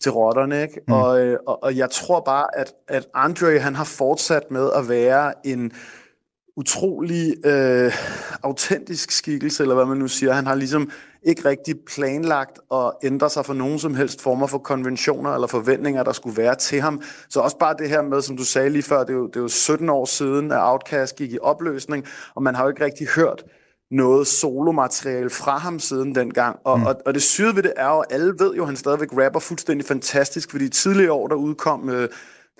til rotterne. Ikke? Mm. Og, øh, og, og jeg tror bare, at, at Andre han har fortsat med at være en utrolig øh, autentisk skikkelse, eller hvad man nu siger. Han har ligesom ikke rigtig planlagt at ændre sig for nogen som helst former for konventioner eller forventninger, der skulle være til ham. Så også bare det her med, som du sagde lige før, det er jo, det er jo 17 år siden, at Outcast gik i opløsning, og man har jo ikke rigtig hørt noget solomateriale fra ham siden dengang. Og, mm. og, og det syde ved det er jo, alle ved jo, at han stadigvæk rapper fuldstændig fantastisk, fordi tidligere år, der udkom... Øh,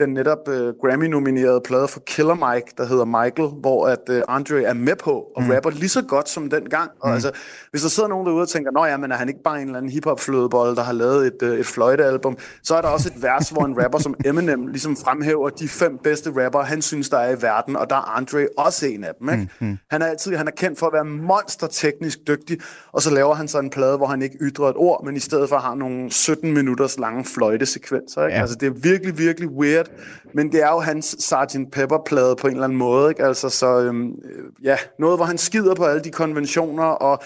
den netop uh, Grammy-nominerede plade for Killer Mike, der hedder Michael, hvor at uh, Andre er med på og mm. rapper lige så godt som den gang. Og mm. altså, hvis der sidder nogen derude og tænker, nå ja, men er han ikke bare en eller anden hiphop-flødebold, der har lavet et, uh, et fløjtealbum, så er der også et vers, hvor en rapper som Eminem ligesom fremhæver de fem bedste rapper, han synes, der er i verden, og der er Andre også en af dem. Ikke? Mm. Mm. Han er altid han er kendt for at være monster-teknisk dygtig, og så laver han så en plade, hvor han ikke ytrer et ord, men i stedet for har nogle 17 minutters lange fløjtesekvenser. Ikke? Ja. Altså, det er virkelig, virkelig weird men det er jo hans Sgt. Pepper-plade på en eller anden måde, ikke? Altså, så øhm, øh, ja, noget, hvor han skider på alle de konventioner og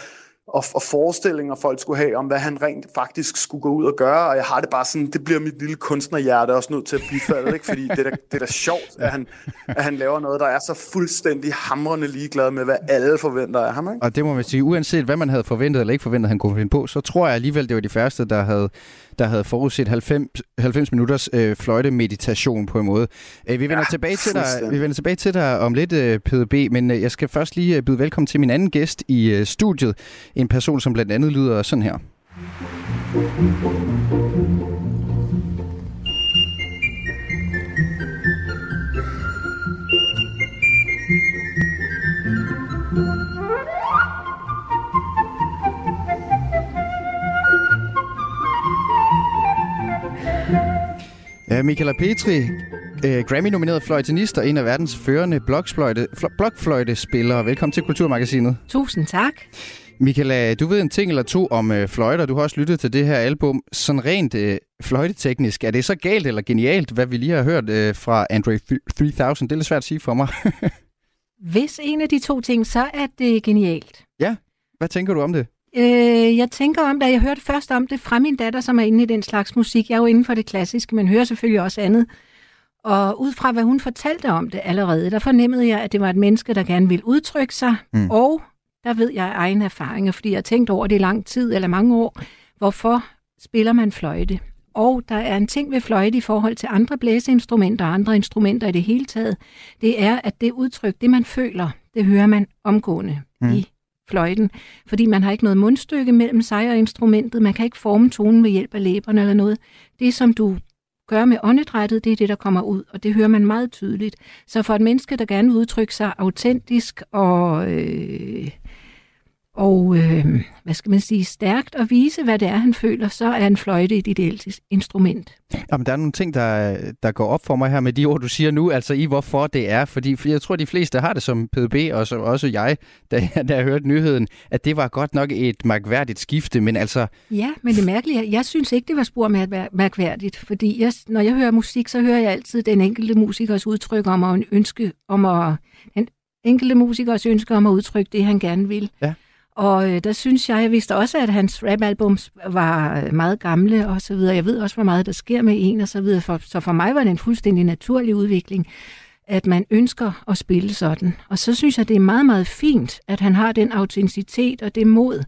og, og forestillinger, folk skulle have om, hvad han rent faktisk skulle gå ud og gøre, og jeg har det bare sådan, det bliver mit lille kunstnerhjerte også nødt til at bifalde, ikke? fordi det er, da, det er da sjovt, at han, at han laver noget, der er så fuldstændig hamrende ligeglad med, hvad alle forventer af ham. Ikke? Og det må man sige, uanset hvad man havde forventet eller ikke forventet, han kunne finde på, så tror jeg alligevel, det var de første, der havde, der havde forudset 90, 90 minutters øh, fløjte-meditation på en måde. Øh, vi, vender ja, tilbage til dig, vi vender tilbage til dig om lidt, øh, PDB, men øh, jeg skal først lige øh, byde velkommen til min anden gæst i øh, studiet. En person, som blandt andet lyder sådan her. Ja, Michaela Petri, øh, Grammy-nomineret fløjtenist og en af verdens førende blokfløjte, blokfløjtespillere. Velkommen til Kulturmagasinet. Tusind tak. Michaela, du ved en ting eller to om øh, fløjter. Du har også lyttet til det her album. Sådan rent øh, fløjteteknisk, er det så galt eller genialt, hvad vi lige har hørt øh, fra Andre 3000? Det er lidt svært at sige for mig. Hvis en af de to ting, så er det genialt. Ja, hvad tænker du om det? Øh, jeg tænker om det, jeg hørte først om det fra min datter, som er inde i den slags musik. Jeg er jo inden for det klassiske, men hører selvfølgelig også andet. Og ud fra, hvad hun fortalte om det allerede, der fornemmede jeg, at det var et menneske, der gerne ville udtrykke sig, mm. og der ved jeg egen erfaringer, fordi jeg har tænkt over det i lang tid, eller mange år. Hvorfor spiller man fløjte? Og der er en ting ved fløjte i forhold til andre blæseinstrumenter og andre instrumenter i det hele taget. Det er, at det udtryk, det man føler, det hører man omgående mm. i fløjten, fordi man har ikke noget mundstykke mellem sig og instrumentet. Man kan ikke forme tonen ved hjælp af læberne eller noget. Det, som du gør med åndedrættet, det er det, der kommer ud, og det hører man meget tydeligt. Så for et menneske, der gerne vil udtrykke sig autentisk og øh, og øh, hvad skal man sige, stærkt at vise, hvad det er, han føler, så er en fløjte et ideelt instrument. Jamen, der er nogle ting, der, der går op for mig her med de ord, du siger nu, altså i hvorfor det er, fordi for jeg tror, de fleste har det som PDB, og så også jeg, da, da jeg hørte nyheden, at det var godt nok et mærkværdigt skifte, men altså... Ja, men det mærkelige jeg synes ikke, det var spor mærkværdigt, fordi jeg, når jeg hører musik, så hører jeg altid den enkelte musikers udtryk om at ønske om at... Den enkelte musikers ønske om at udtrykke det, han gerne vil. Ja. Og øh, der synes jeg, jeg vidste også, at hans rap-albums var øh, meget gamle og så videre. Jeg ved også, hvor meget der sker med en og så videre. For, så for mig var det en fuldstændig naturlig udvikling, at man ønsker at spille sådan. Og så synes jeg, det er meget, meget fint, at han har den autenticitet og det mod.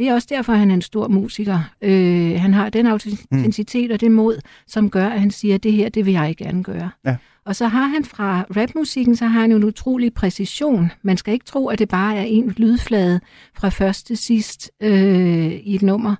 Det er også derfor, at han er en stor musiker. Øh, han har den autenticitet mm. og det mod, som gør, at han siger, at det her, det vil jeg gerne gøre. Ja. Og så har han fra rapmusikken, så har han jo en utrolig præcision. Man skal ikke tro, at det bare er en lydflade fra først til sidst øh, i et nummer.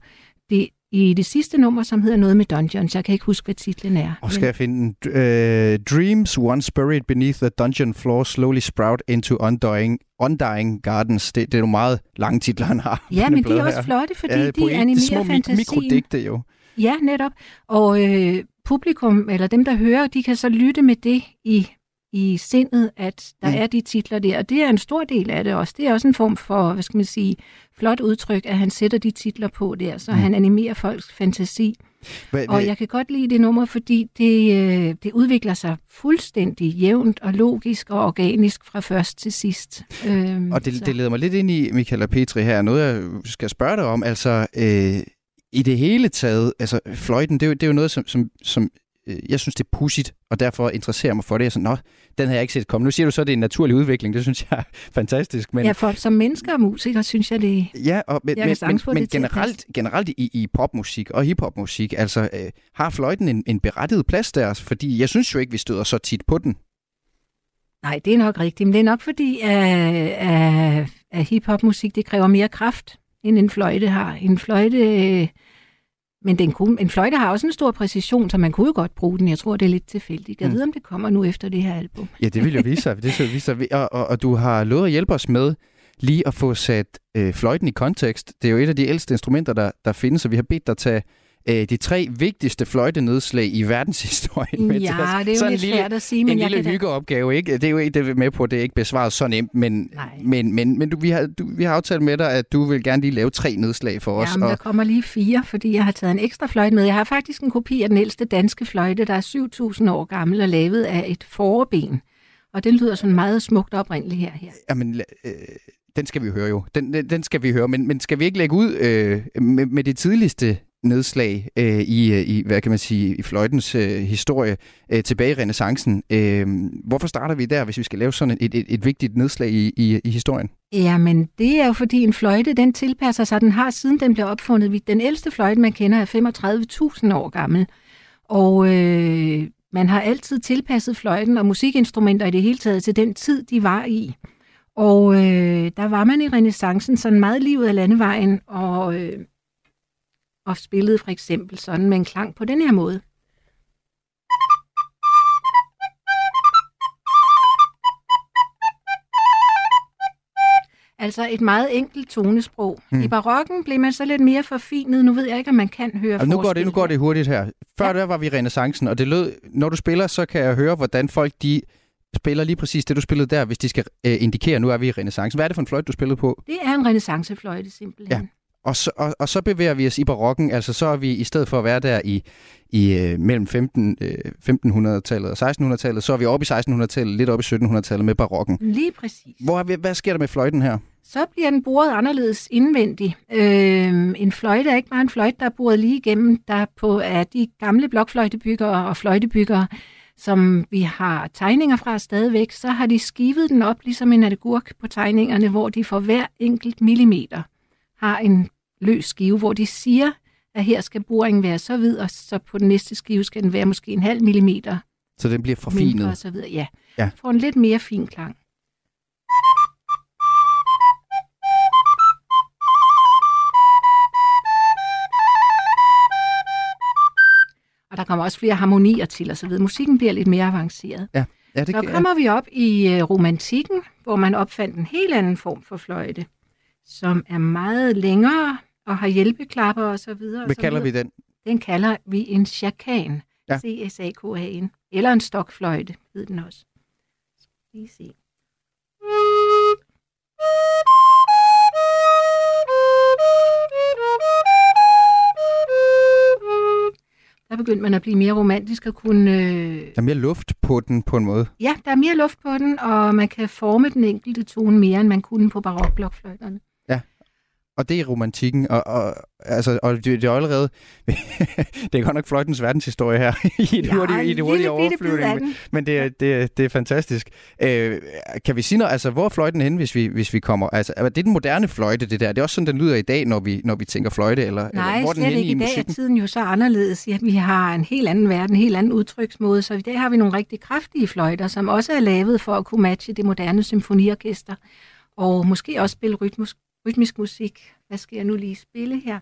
Det, i det sidste nummer, som hedder noget med Dungeons. Jeg kan ikke huske, hvad titlen er. Og skal jeg finde uh, Dreams once buried beneath the dungeon floor slowly sprout into undying, undying gardens. Det, det er nogle meget lange titler, han har. Ja, men de er også her. flotte, fordi ja, de animerer små fantasien. mikrodigte jo. Ja, netop. Og øh, publikum, eller dem, der hører, de kan så lytte med det i, i sindet, at der mm. er de titler der. Og det er en stor del af det også. Det er også en form for, hvad skal man sige, flot udtryk, at han sætter de titler på der, så mm. han animerer folks fantasi. Hva, og jeg kan godt lide det nummer, fordi det, øh, det udvikler sig fuldstændig jævnt og logisk og organisk fra først til sidst. Øhm, og det, det leder mig lidt ind i, Michael og Petri her, noget jeg skal spørge dig om. Altså, øh, i det hele taget, altså fløjten, det er jo, det er jo noget, som, som, som jeg synes, det er pudsigt, og derfor interesserer mig for det. Jeg er sådan, Nå, den har jeg ikke set komme. Nu siger du så, at det er en naturlig udvikling. Det synes jeg er fantastisk. Men... Ja, for som mennesker og musikere, synes jeg, det Ja, og, men, men, men, men generelt, generelt i, i popmusik og hiphopmusik, altså øh, har fløjten en, en berettiget plads der? Fordi jeg synes jo ikke, vi støder så tit på den. Nej, det er nok rigtigt, men det er nok fordi, at, at, at hiphopmusik, det kræver mere kraft end en fløjte har. En fløjte, men den kunne, en fløjte har også en stor præcision, så man kunne jo godt bruge den. Jeg tror, det er lidt tilfældigt. Jeg mm. ved, om det kommer nu efter det her album. Ja, det vil jo vise sig. Det vil vise sig. Og, og, og du har lovet at hjælpe os med lige at få sat øh, fløjten i kontekst. Det er jo et af de ældste instrumenter, der, der findes, så vi har bedt dig tage øh, de tre vigtigste fløjtenedslag i verdenshistorien. Ja, det er jo sådan lidt lille, svært at sige, men en jeg lille hyggeopgave, ikke? Det er jo ikke det, med på, det er ikke besvaret så nemt, men, men, men, men du, vi, har, du, vi har aftalt med dig, at du vil gerne lige lave tre nedslag for os. Jamen, og... der kommer lige fire, fordi jeg har taget en ekstra fløjte med. Jeg har faktisk en kopi af den ældste danske fløjte, der er 7.000 år gammel og lavet af et forben. Og den lyder sådan meget smukt oprindeligt her. her. Jamen, øh, den skal vi høre jo. Den, den, den skal vi høre, men, men skal vi ikke lægge ud øh, med, med det tidligste nedslag øh, i, øh, i, hvad kan man sige, i fløjtens øh, historie øh, tilbage i renaissancen. Øh, hvorfor starter vi der, hvis vi skal lave sådan et, et, et vigtigt nedslag i, i, i historien? Ja, men det er jo fordi en fløjte, den tilpasser sig, den har siden den blev opfundet. Den ældste fløjte, man kender, er 35.000 år gammel. Og øh, man har altid tilpasset fløjten og musikinstrumenter i det hele taget til den tid, de var i. Og øh, der var man i renaissancen sådan meget livet af landevejen, og øh, og spillede for eksempel sådan med en klang på den her måde. Altså et meget enkelt tonesprog. Hmm. I barokken blev man så lidt mere forfinet. Nu ved jeg ikke, om man kan høre altså, nu går det Nu går det hurtigt her. Før ja. der var vi renaissancen, og det lød, når du spiller, så kan jeg høre, hvordan folk de spiller lige præcis det, du spillede der, hvis de skal øh, indikere, nu er vi i renaissancen. Hvad er det for en fløjte, du spillede på? Det er en renaissancefløjte, simpelthen. Ja. Og så, og, og så bevæger vi os i barokken, altså så er vi i stedet for at være der i, i øh, mellem 15, øh, 1500-tallet og 1600-tallet, så er vi oppe i 1600-tallet, lidt oppe i 1700-tallet med barokken. Lige præcis. Hvor, hvad, sker der med fløjten her? Så bliver den boret anderledes indvendig. Øh, en fløjte er ikke bare en fløjte, der er boret lige igennem, der på af de gamle blokfløjtebyggere og fløjtebyggere, som vi har tegninger fra stadigvæk, så har de skivet den op ligesom en agurk på tegningerne, hvor de for hver enkelt millimeter har en løs skive, hvor de siger, at her skal boringen være så vid, og så på den næste skive skal den være måske en halv millimeter. Så den bliver forfinet? Og så videre. Ja, ja. får en lidt mere fin klang. Og der kommer også flere harmonier til og så videre. Musikken bliver lidt mere avanceret. Ja. Ja, det, så kommer ja. vi op i øh, romantikken, hvor man opfandt en helt anden form for fløjte som er meget længere og har hjælpeklapper og så videre. Hvad kalder vi den? Den kalder vi en chakan. Ja. C-S-A-K-A-N. Eller en stokfløjte, hed den også. Lige se. Der begyndte man at blive mere romantisk og kunne... Øh... Der er mere luft på den på en måde. Ja, der er mere luft på den, og man kan forme den enkelte tone mere, end man kunne på barokblokfløjterne. Og det er romantikken, og, og, altså, og det, det er allerede... det er godt nok fløjtens verdenshistorie her, i et Ja, hurtigt, i bid af overflyvning. Men, det, er, det, er- det er fantastisk. Øh, kan vi sige noget, altså, hvor er fløjten henne, hvis vi, hvis vi kommer? Altså, er det den moderne fløjte, det der? Det er også sådan, den lyder i dag, når vi, når vi tænker fløjte, eller, eller Nej, hvor er den ikke. i I dag er tiden jo så anderledes. Ja, vi har en helt anden verden, en helt anden udtryksmåde, så i dag har vi nogle rigtig kraftige fløjter, som også er lavet for at kunne matche det moderne symfoniorkester, og måske også spille rytmisk, rytmisk musik. Hvad skal jeg nu lige spille her?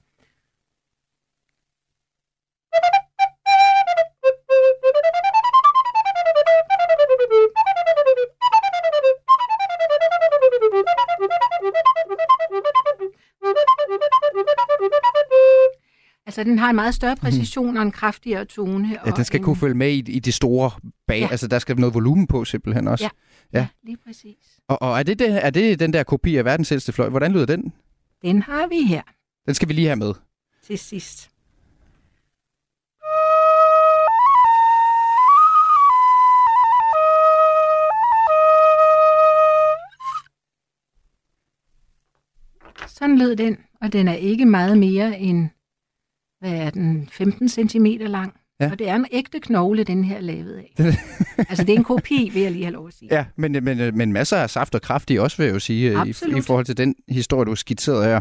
Altså, den har en meget større præcision og en kraftigere tone. Mhm. Ja, og den skal en... kunne følge med i, i det store bag. Ja. Altså, der skal noget volumen på simpelthen også. Ja. ja. Lige præcis. Og, og er, det, det, er det den der kopi af verdens ældste fløjte? Hvordan lyder den? Den har vi her Den skal vi lige have med. til sidst. Sådan lød den, og den er ikke meget mere end, hvad er den, 15 cm lang. Ja. Og det er en ægte knogle, den her er lavet af. altså, det er en kopi, vil jeg lige have lov at sige. Ja, men, men, men masser af saft og kraft i også, vil jeg jo sige, i, i forhold til den historie, du skitserede her.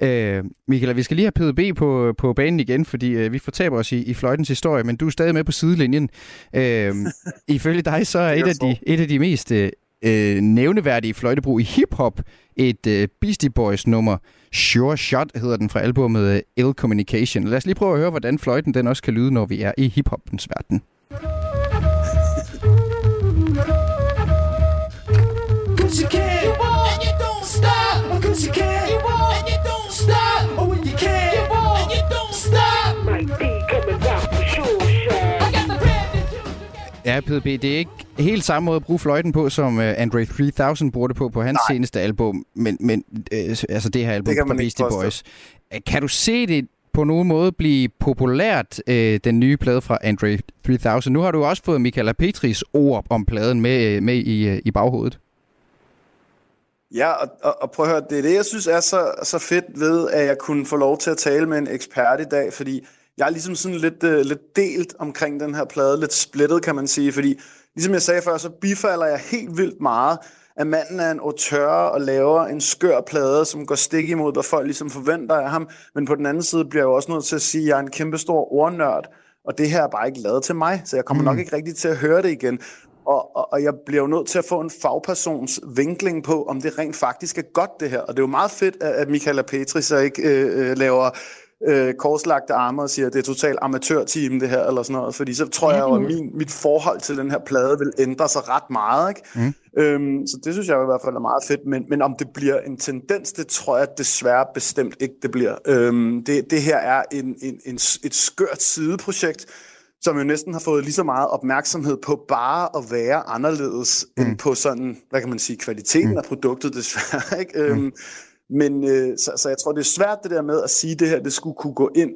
Ja. Øh, Michael, vi skal lige have PDB på, på banen igen, fordi øh, vi fortaber os i, i fløjtens historie, men du er stadig med på sidelinjen. Øh, ifølge dig, så er et af, de, et af de mest øh, øh, nævneværdige fløjtebrug i hiphop et øh, Beastie Boys nummer, Sure Shot hedder den fra albumet uh, Ill Communication. Lad os lige prøve at høre, hvordan fløjten den også kan lyde, når vi er i hiphopens verden. Cause you can't Ja, PDB, det er ikke helt samme måde at bruge fløjten på, som uh, Andre 3000 bruger det på på hans Nej. seneste album, men, men uh, altså det her album Det fra Beastie. Boys. Uh, Kan du se det på nogen måde blive populært, uh, den nye plade fra Andre 3000? Nu har du også fået Michaela Petris ord om pladen med, uh, med i, uh, i baghovedet. Ja, og, og, og prøv at høre, det er det, jeg synes er så, så fedt ved, at jeg kunne få lov til at tale med en ekspert i dag, fordi jeg er ligesom sådan lidt, uh, lidt delt omkring den her plade, lidt splittet kan man sige, fordi ligesom jeg sagde før, så bifalder jeg helt vildt meget, at manden er en auteur og laver en skør plade, som går stik imod, hvad folk ligesom forventer af ham, men på den anden side bliver jeg jo også nødt til at sige, at jeg er en kæmpe stor ordnørd, og det her er bare ikke lavet til mig, så jeg kommer mm. nok ikke rigtig til at høre det igen. Og, og, og jeg bliver jo nødt til at få en fagpersons vinkling på, om det rent faktisk er godt det her. Og det er jo meget fedt, at at Michaela Petri så ikke øh, øh, laver øh, korslagte arme og siger, at det er totalt amatørteam det her, eller sådan noget. Fordi så tror jeg jo, at min, mit forhold til den her plade vil ændre sig ret meget. Ikke? Mm. Øhm, så det synes jeg i hvert fald er meget fedt. Men, men om det bliver en tendens, det tror jeg desværre bestemt ikke, det bliver. Øhm, det, det her er en, en, en, et skørt sideprojekt, som jo næsten har fået lige så meget opmærksomhed på bare at være anderledes, mm. end på sådan, hvad kan man sige, kvaliteten mm. af produktet desværre. Ikke? Øhm, men øh, så, så jeg tror, det er svært det der med at sige, at det her det skulle kunne gå ind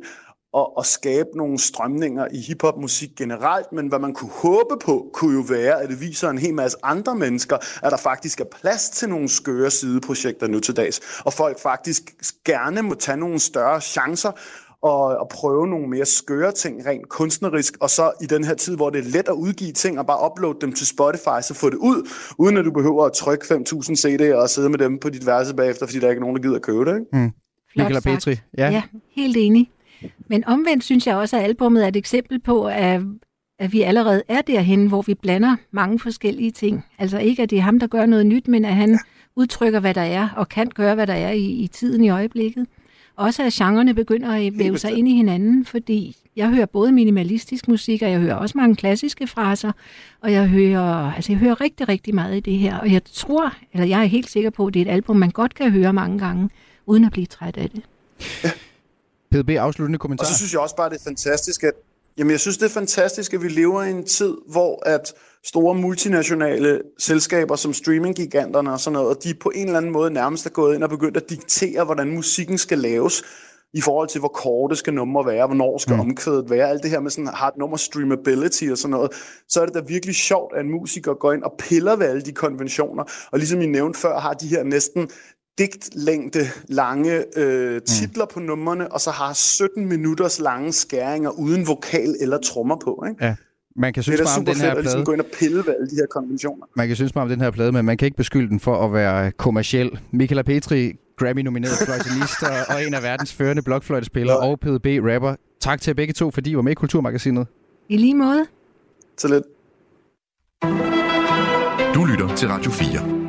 og, og skabe nogle strømninger i hiphop-musik generelt, men hvad man kunne håbe på, kunne jo være, at det viser en hel masse andre mennesker, at der faktisk er plads til nogle skøre sideprojekter nu til dags, og folk faktisk gerne må tage nogle større chancer, og, og prøve nogle mere skøre ting rent kunstnerisk, og så i den her tid, hvor det er let at udgive ting og bare uploade dem til Spotify, så få det ud, uden at du behøver at trykke 5.000 CD'er og sidde med dem på dit værelse bagefter, fordi der er ikke nogen, der gider at købe det. Ikke? Mm. Petri, ja. ja, helt enig. Men omvendt synes jeg også, at albummet er et eksempel på, at, at vi allerede er derhen, hvor vi blander mange forskellige ting. Altså ikke, at det er ham, der gør noget nyt, men at han udtrykker, hvad der er, og kan gøre, hvad der er i, i tiden i øjeblikket. Også at genrerne begynder at væve sig ind i hinanden, fordi jeg hører både minimalistisk musik, og jeg hører også mange klassiske fraser, og jeg hører, altså jeg hører rigtig, rigtig meget i det her, og jeg tror, eller jeg er helt sikker på, at det er et album, man godt kan høre mange gange, uden at blive træt af det. PDB, afsluttende kommentar. Og så synes jeg også bare, det er fantastisk, at Jamen, jeg synes, det er fantastisk, at vi lever i en tid, hvor at store multinationale selskaber som streaminggiganterne og sådan noget, de på en eller anden måde nærmest er gået ind og begyndt at diktere, hvordan musikken skal laves i forhold til, hvor korte skal numre være, hvornår skal mm. omkvædet være, alt det her med sådan hard nummer streamability og sådan noget, så er det da virkelig sjovt, at en musiker går ind og piller ved alle de konventioner, og ligesom I nævnte før, har de her næsten digtlængde lange øh, titler mm. på numrene, og så har 17 minutters lange skæringer uden vokal eller trommer på. Ikke? Ja. Man kan synes det er da meget om super den fedt her at ligesom plade. gå ind og pille ved alle de her konventioner. Man kan synes meget om den her plade, men man kan ikke beskylde den for at være kommerciel. Michaela Petri, Grammy-nomineret fløjtenist og- og en af verdens førende blokfløjtespillere og PDB-rapper. Tak til jer begge to, fordi I var med i Kulturmagasinet. I lige måde. Så lidt. Du lytter til Radio 4.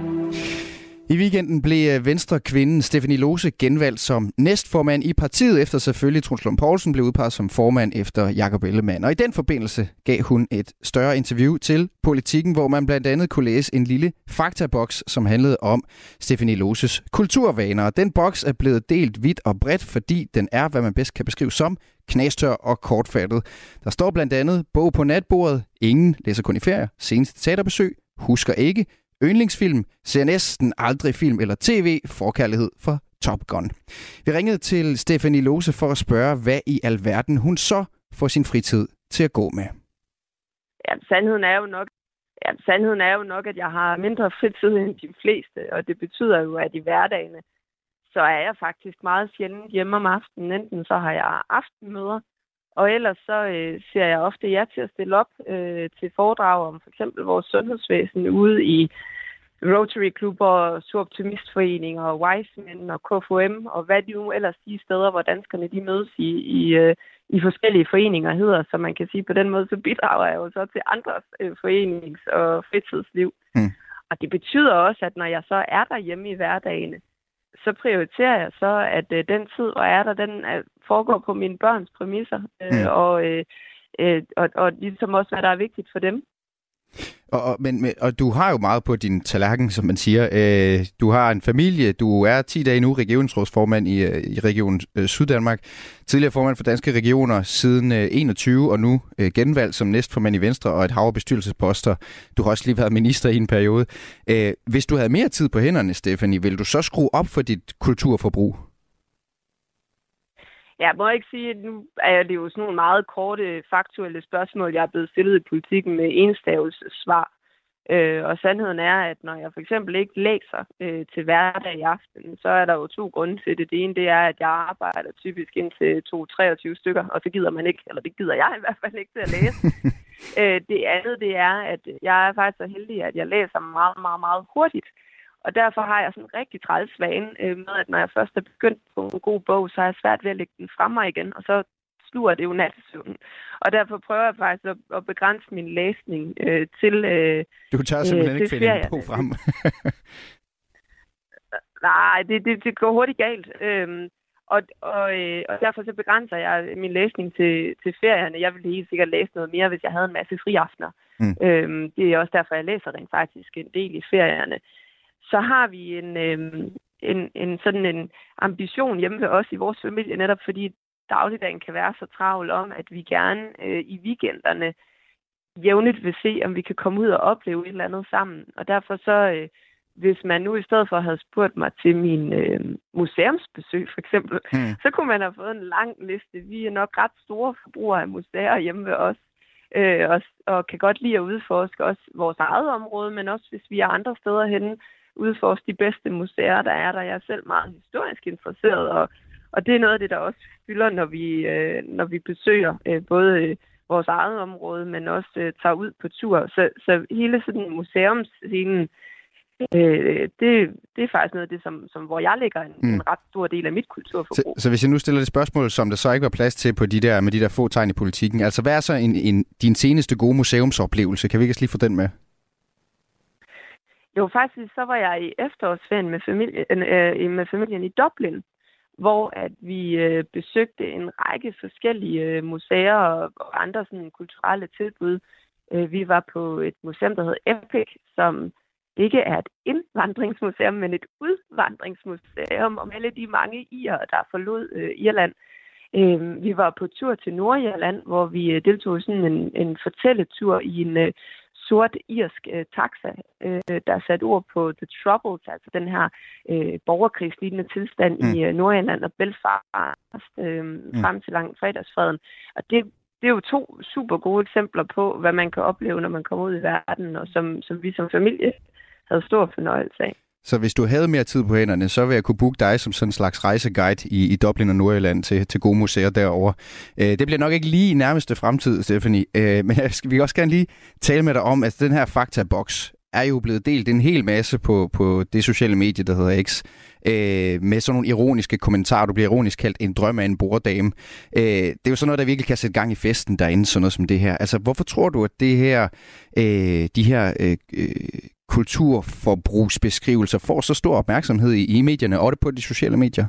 I weekenden blev øh, Venstre-kvinden Stephanie Lose genvalgt som næstformand i partiet, efter selvfølgelig Truls Lund Poulsen blev udpeget som formand efter Jakob Ellemann. Og i den forbindelse gav hun et større interview til Politikken, hvor man blandt andet kunne læse en lille faktaboks, som handlede om Stephanie Loses kulturvaner. Den boks er blevet delt vidt og bredt, fordi den er, hvad man bedst kan beskrive som, knastør og kortfattet. Der står blandt andet bog på natbordet, ingen læser kun i ferie, seneste teaterbesøg, husker ikke, yndlingsfilm, ser næsten aldrig film eller tv, forkærlighed for Top Gun. Vi ringede til Stephanie Lose for at spørge, hvad i alverden hun så får sin fritid til at gå med. Ja, sandheden er jo nok, ja, sandheden er jo nok, at jeg har mindre fritid end de fleste, og det betyder jo, at i hverdagene, så er jeg faktisk meget sjældent hjemme om aftenen. Enten så har jeg aftenmøder, og ellers så øh, ser jeg ofte ja til at stille op øh, til foredrag om for eksempel vores sundhedsvæsen ude i Rotary-klubber, Suroptimistforeninger, Wiseman og KFM, og hvad de nu ellers de steder, hvor danskerne de mødes i, i, øh, i forskellige foreninger hedder. Så man kan sige, på den måde, så bidrager jeg jo så til andres øh, forenings- og fritidsliv. Mm. Og det betyder også, at når jeg så er derhjemme i hverdagen, så prioriterer jeg så, at øh, den tid, hvor jeg er der, den øh, foregår på mine børns præmisser, øh, Mm. og, øh, øh, og, og ligesom også, hvad der er vigtigt for dem. Og, og, men, men, og du har jo meget på din tallerken, som man siger. Øh, du har en familie, du er 10 dage nu regionsrådsformand i, øh, i Region øh, Syddanmark, tidligere formand for Danske Regioner siden øh, 21, og nu øh, genvalgt som næstformand i Venstre og et hav af bestyrelsesposter. Du har også lige været minister i en periode. Øh, hvis du havde mere tid på hænderne, Stephanie, vil du så skrue op for dit kulturforbrug? Jeg må ikke sige, at nu er det jo sådan nogle meget korte, faktuelle spørgsmål, jeg er blevet stillet i politikken med enstavels svar. Øh, og sandheden er, at når jeg for eksempel ikke læser øh, til hverdag i aften, så er der jo to grunde til det. Det ene, det er, at jeg arbejder typisk indtil 2-23 stykker, og så gider man ikke, eller det gider jeg i hvert fald ikke til at læse. øh, det andet, det er, at jeg er faktisk så heldig, at jeg læser meget, meget, meget hurtigt. Og derfor har jeg sådan en rigtig træls vane øh, med, at når jeg først er begyndt på en god bog, så er jeg svært ved at lægge den frem mig igen, og så sluger det jo nattesøvnen. Og derfor prøver jeg faktisk at, at begrænse min læsning øh, til øh, Du tør simpelthen øh, ikke finde en bog frem. Nej, det, det, det går hurtigt galt. Øhm, og, og, øh, og derfor så begrænser jeg min læsning til, til ferierne. Jeg ville helt sikkert læse noget mere, hvis jeg havde en masse friaftener. Mm. Øhm, det er også derfor, jeg læser rent faktisk en del i ferierne. Så har vi en, øhm, en, en sådan en ambition hjemme ved os i vores familie, netop fordi dagligdagen kan være så travl om, at vi gerne øh, i weekenderne jævnligt vil se, om vi kan komme ud og opleve et eller andet sammen. Og derfor så, øh, hvis man nu i stedet for havde spurgt mig til min øh, museumsbesøg for eksempel, Mm. så kunne man have fået en lang liste. Vi er nok ret store forbrugere af museer hjemme ved os, øh, og, og kan godt lide at udforske også vores eget område, men også hvis vi er andre steder henne, udforske de bedste museer, der er der. Jeg er selv meget historisk interesseret, og, og det er noget af det, der også fylder, når vi, øh, når vi besøger øh, både øh, vores eget område, men også øh, tager ud på tur. Så, så hele sådan museumsscenen, øh, det, det er faktisk noget af det, som, som, hvor jeg lægger en, Mm. en ret stor del af mit kulturforbrug. Så, så hvis jeg nu stiller det spørgsmål, som der så ikke var plads til på de der, med de der få tegn i politikken, altså hvad er så en, en, din seneste gode museumsoplevelse? Kan vi ikke lige få den med? Jo, faktisk så var jeg i efterårsferien med familie, øh, øh med familien i Dublin. hvor at vi øh, besøgte en række forskellige øh, museer og, og andre sådan, kulturelle tilbud. Øh, vi var på et museum, der hed Epic, som ikke er et indvandringsmuseum, men et udvandringsmuseum om alle de mange irer, der forlod øh, Irland. Øh, vi var på tur til Nordirland, hvor vi øh, deltog i sådan en, en fortælletur i en øh, sort irsk øh, taxa, øh, der satte ord på The Troubles, altså den her øh, borgerkrigslignende tilstand mm. i øh, Nordirland og Belfast øh, mm. frem til langt fredagsfreden. Og det, det er jo to super gode eksempler på, hvad man kan opleve, når man kommer ud i verden, og som, som vi som familie havde stor fornøjelse af. Så hvis du havde mere tid på hænderne, så ville jeg kunne booke dig som sådan en slags rejseguide i, i Dublin og Nordjylland til, til gode museer derovre. Øh, det bliver nok ikke lige i nærmeste fremtid, Stephanie, øh, men jeg skal, vi også gerne lige tale med dig om, at den her faktaboks er jo blevet delt en hel masse på, på det sociale medie, der hedder X, øh, med sådan nogle ironiske kommentarer. Du bliver ironisk kaldt en drøm af en borddame. Øh, det er jo sådan noget, der virkelig kan sætte gang i festen derinde, sådan noget som det her. Altså, hvorfor tror du, at det her, øh, de her øh, øh kulturforbrugsbeskrivelser får så stor opmærksomhed i, i medierne og det på de sociale medier?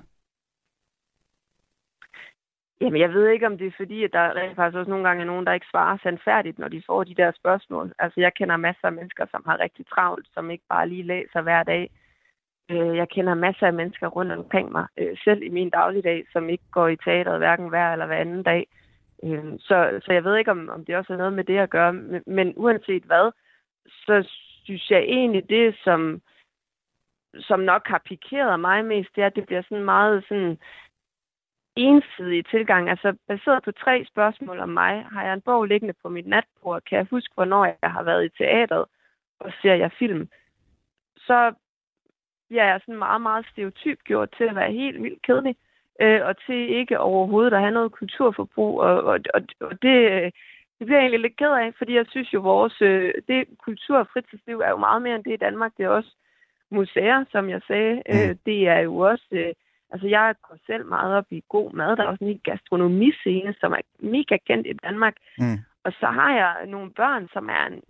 Jamen, jeg ved ikke, om det er fordi, at der rent faktisk også nogle gange er nogen, der ikke svarer sandfærdigt, når de får de der spørgsmål. Altså, jeg kender masser af mennesker, som har rigtig travlt, som ikke bare lige læser hver dag. Øh, jeg kender masser af mennesker rundt omkring mig, øh, selv i min dagligdag, som ikke går i teateret hverken hver eller hver anden dag. Øh, så, så jeg ved ikke, om, om det også er noget med det at gøre. Men, men uanset hvad, så synes jeg egentlig, det som, som nok har pikeret mig mest, det er, at det bliver sådan meget sådan ensidig tilgang. Altså baseret på tre spørgsmål om mig, har jeg en bog liggende på mit natbord, kan jeg huske, hvornår jeg har været i teateret, og ser jeg film. Så bliver jeg sådan meget, meget stereotyp gjort til at være helt vildt kedelig, øh, og til ikke overhovedet at have noget kulturforbrug, og, og, og, og det, øh, det bliver jeg egentlig lidt ked af, fordi jeg synes jo, vores øh, det kultur- og fritidsliv er jo meget mere end det i Danmark. Det er også museer, som jeg sagde. Mm. Øh, det er jo også... Øh, altså, jeg går selv meget op i god mad. Der er også en gastronomiscene, som er mega kendt i Danmark. Mm. Og så har jeg nogle børn, som er en,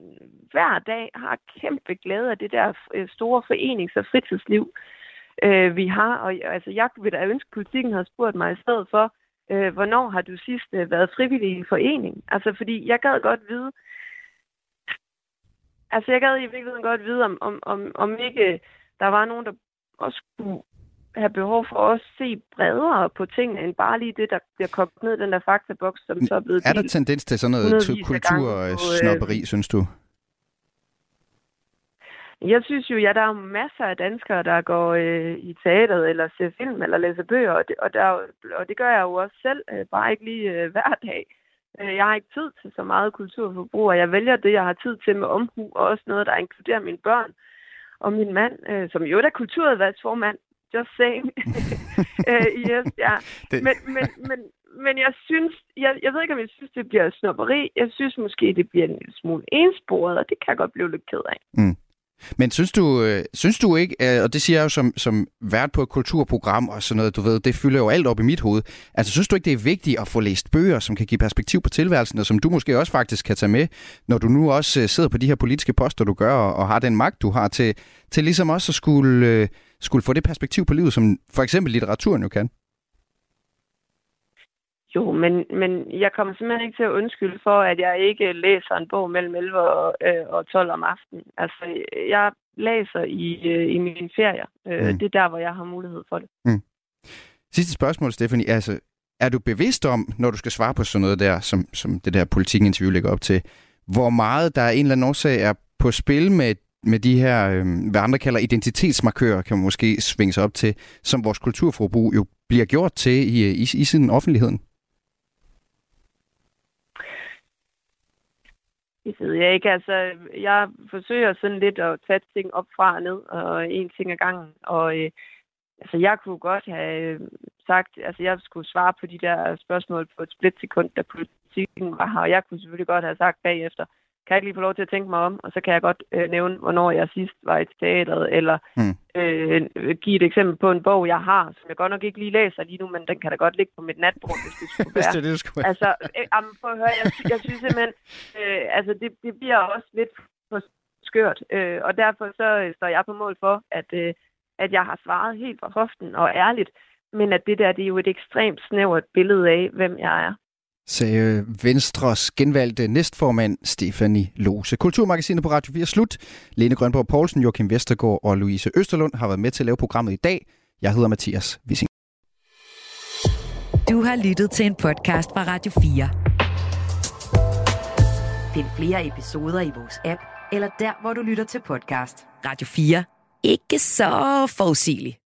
hver dag har kæmpe glæde af det der øh, store forenings- og fritidsliv, øh, vi har. Og altså, jeg vil da ønske, at politikken havde spurgt mig i stedet for, øh, hvornår har du sidst øh, været frivillig i en forening? Altså, fordi jeg gad godt vide, altså jeg gad i virkeligheden godt vide, om, om, om, om ikke der var nogen, der også kunne have behov for at se bredere på tingene, end bare lige det, der bliver kogt ned i den der faktaboks, som så er blevet Er der tendens til sådan noget kultursnopperi, øh, synes du? Jeg synes jo, ja, der er masser af danskere, der går øh, i teateret eller ser film eller læser bøger, og det, og, der, og det gør jeg jo også selv, øh, bare ikke lige øh, hver dag. Øh, jeg har ikke tid til så meget kulturforbrug, og jeg vælger det, jeg har tid til med omhu, og også noget, der inkluderer mine børn og min mand, øh, som jo er kulturudvalgsformand, just saying, øh, yes, ja. Men, men, men, men jeg synes, jeg, jeg ved ikke, om jeg synes, det bliver snopperi. Jeg synes måske, det bliver en lille smule ensporet, og det kan jeg godt blive lidt ked af. Mm. Men synes du, øh, synes du ikke, øh, og det siger jeg jo som, som vært på et kulturprogram og sådan noget, du ved, det fylder jo alt op i mit hoved. Altså synes du ikke, det er vigtigt at få læst bøger, som kan give perspektiv på tilværelsen, og som du måske også faktisk kan tage med, når du nu også øh, sidder på de her politiske poster, du gør, og, og har den magt, du har til, til ligesom også at skulle, skulle få det perspektiv på livet, som for eksempel litteraturen jo kan? Jo, men, men jeg kommer simpelthen ikke til at undskylde for, at jeg ikke læser en bog mellem 11 og, øh, og 12 om aftenen. Altså, jeg læser i, øh, i mine ferier. Øh, mm. Det er der, hvor jeg har mulighed for det. Mm. Sidste spørgsmål, Stephanie. Altså, er du bevidst om, når du skal svare på sådan noget der, som, som det der politikinterview lægger op til, hvor meget der er en eller anden årsag er på spil med, med de her, øh, hvad andre kalder identitetsmarkører, kan man måske svinge sig op til, som vores kulturforbrug jo bliver gjort til i, i, i sin offentligheden? Det ved jeg ikke. Altså, jeg forsøger sådan lidt at tage ting op fra og ned, og en ting ad gangen. Og øh, altså, jeg kunne godt have øh, sagt, altså jeg skulle svare på de der spørgsmål på et splitsekund, da politikken var her, og jeg kunne selvfølgelig godt have sagt bagefter, kan jeg ikke lige få lov til at tænke mig om, og så kan jeg godt øh, nævne, hvornår jeg sidst var i teateret, eller mm. øh, give et eksempel på en bog, jeg har, som jeg godt nok ikke lige læser lige nu, men den kan da godt ligge på mit natbord, hvis det skulle være. det, det skulle være. Altså, øh, jamen, prøv at høre, jeg, jeg synes simpelthen, øh, altså det, det bliver også lidt for skørt, øh, og derfor så øh, står jeg på mål for, at, øh, at jeg har svaret helt fra hoften og ærligt, men at det der, det er jo et ekstremt snævert billede af, hvem jeg er. Sagde Venstres genvalgte næstformand Stefanie Lose. Kulturmagasinet på Radio 4 slut. Lene Grønborg Poulsen, Joachim Vestergaard og Louise Østerlund har været med til at lave programmet i dag. Jeg hedder Mathias Wissing. Du har lyttet til en podcast fra Radio 4. Find flere episoder i vores app, eller der, hvor du lytter til podcast. Radio 4. Ikke så forudsigeligt.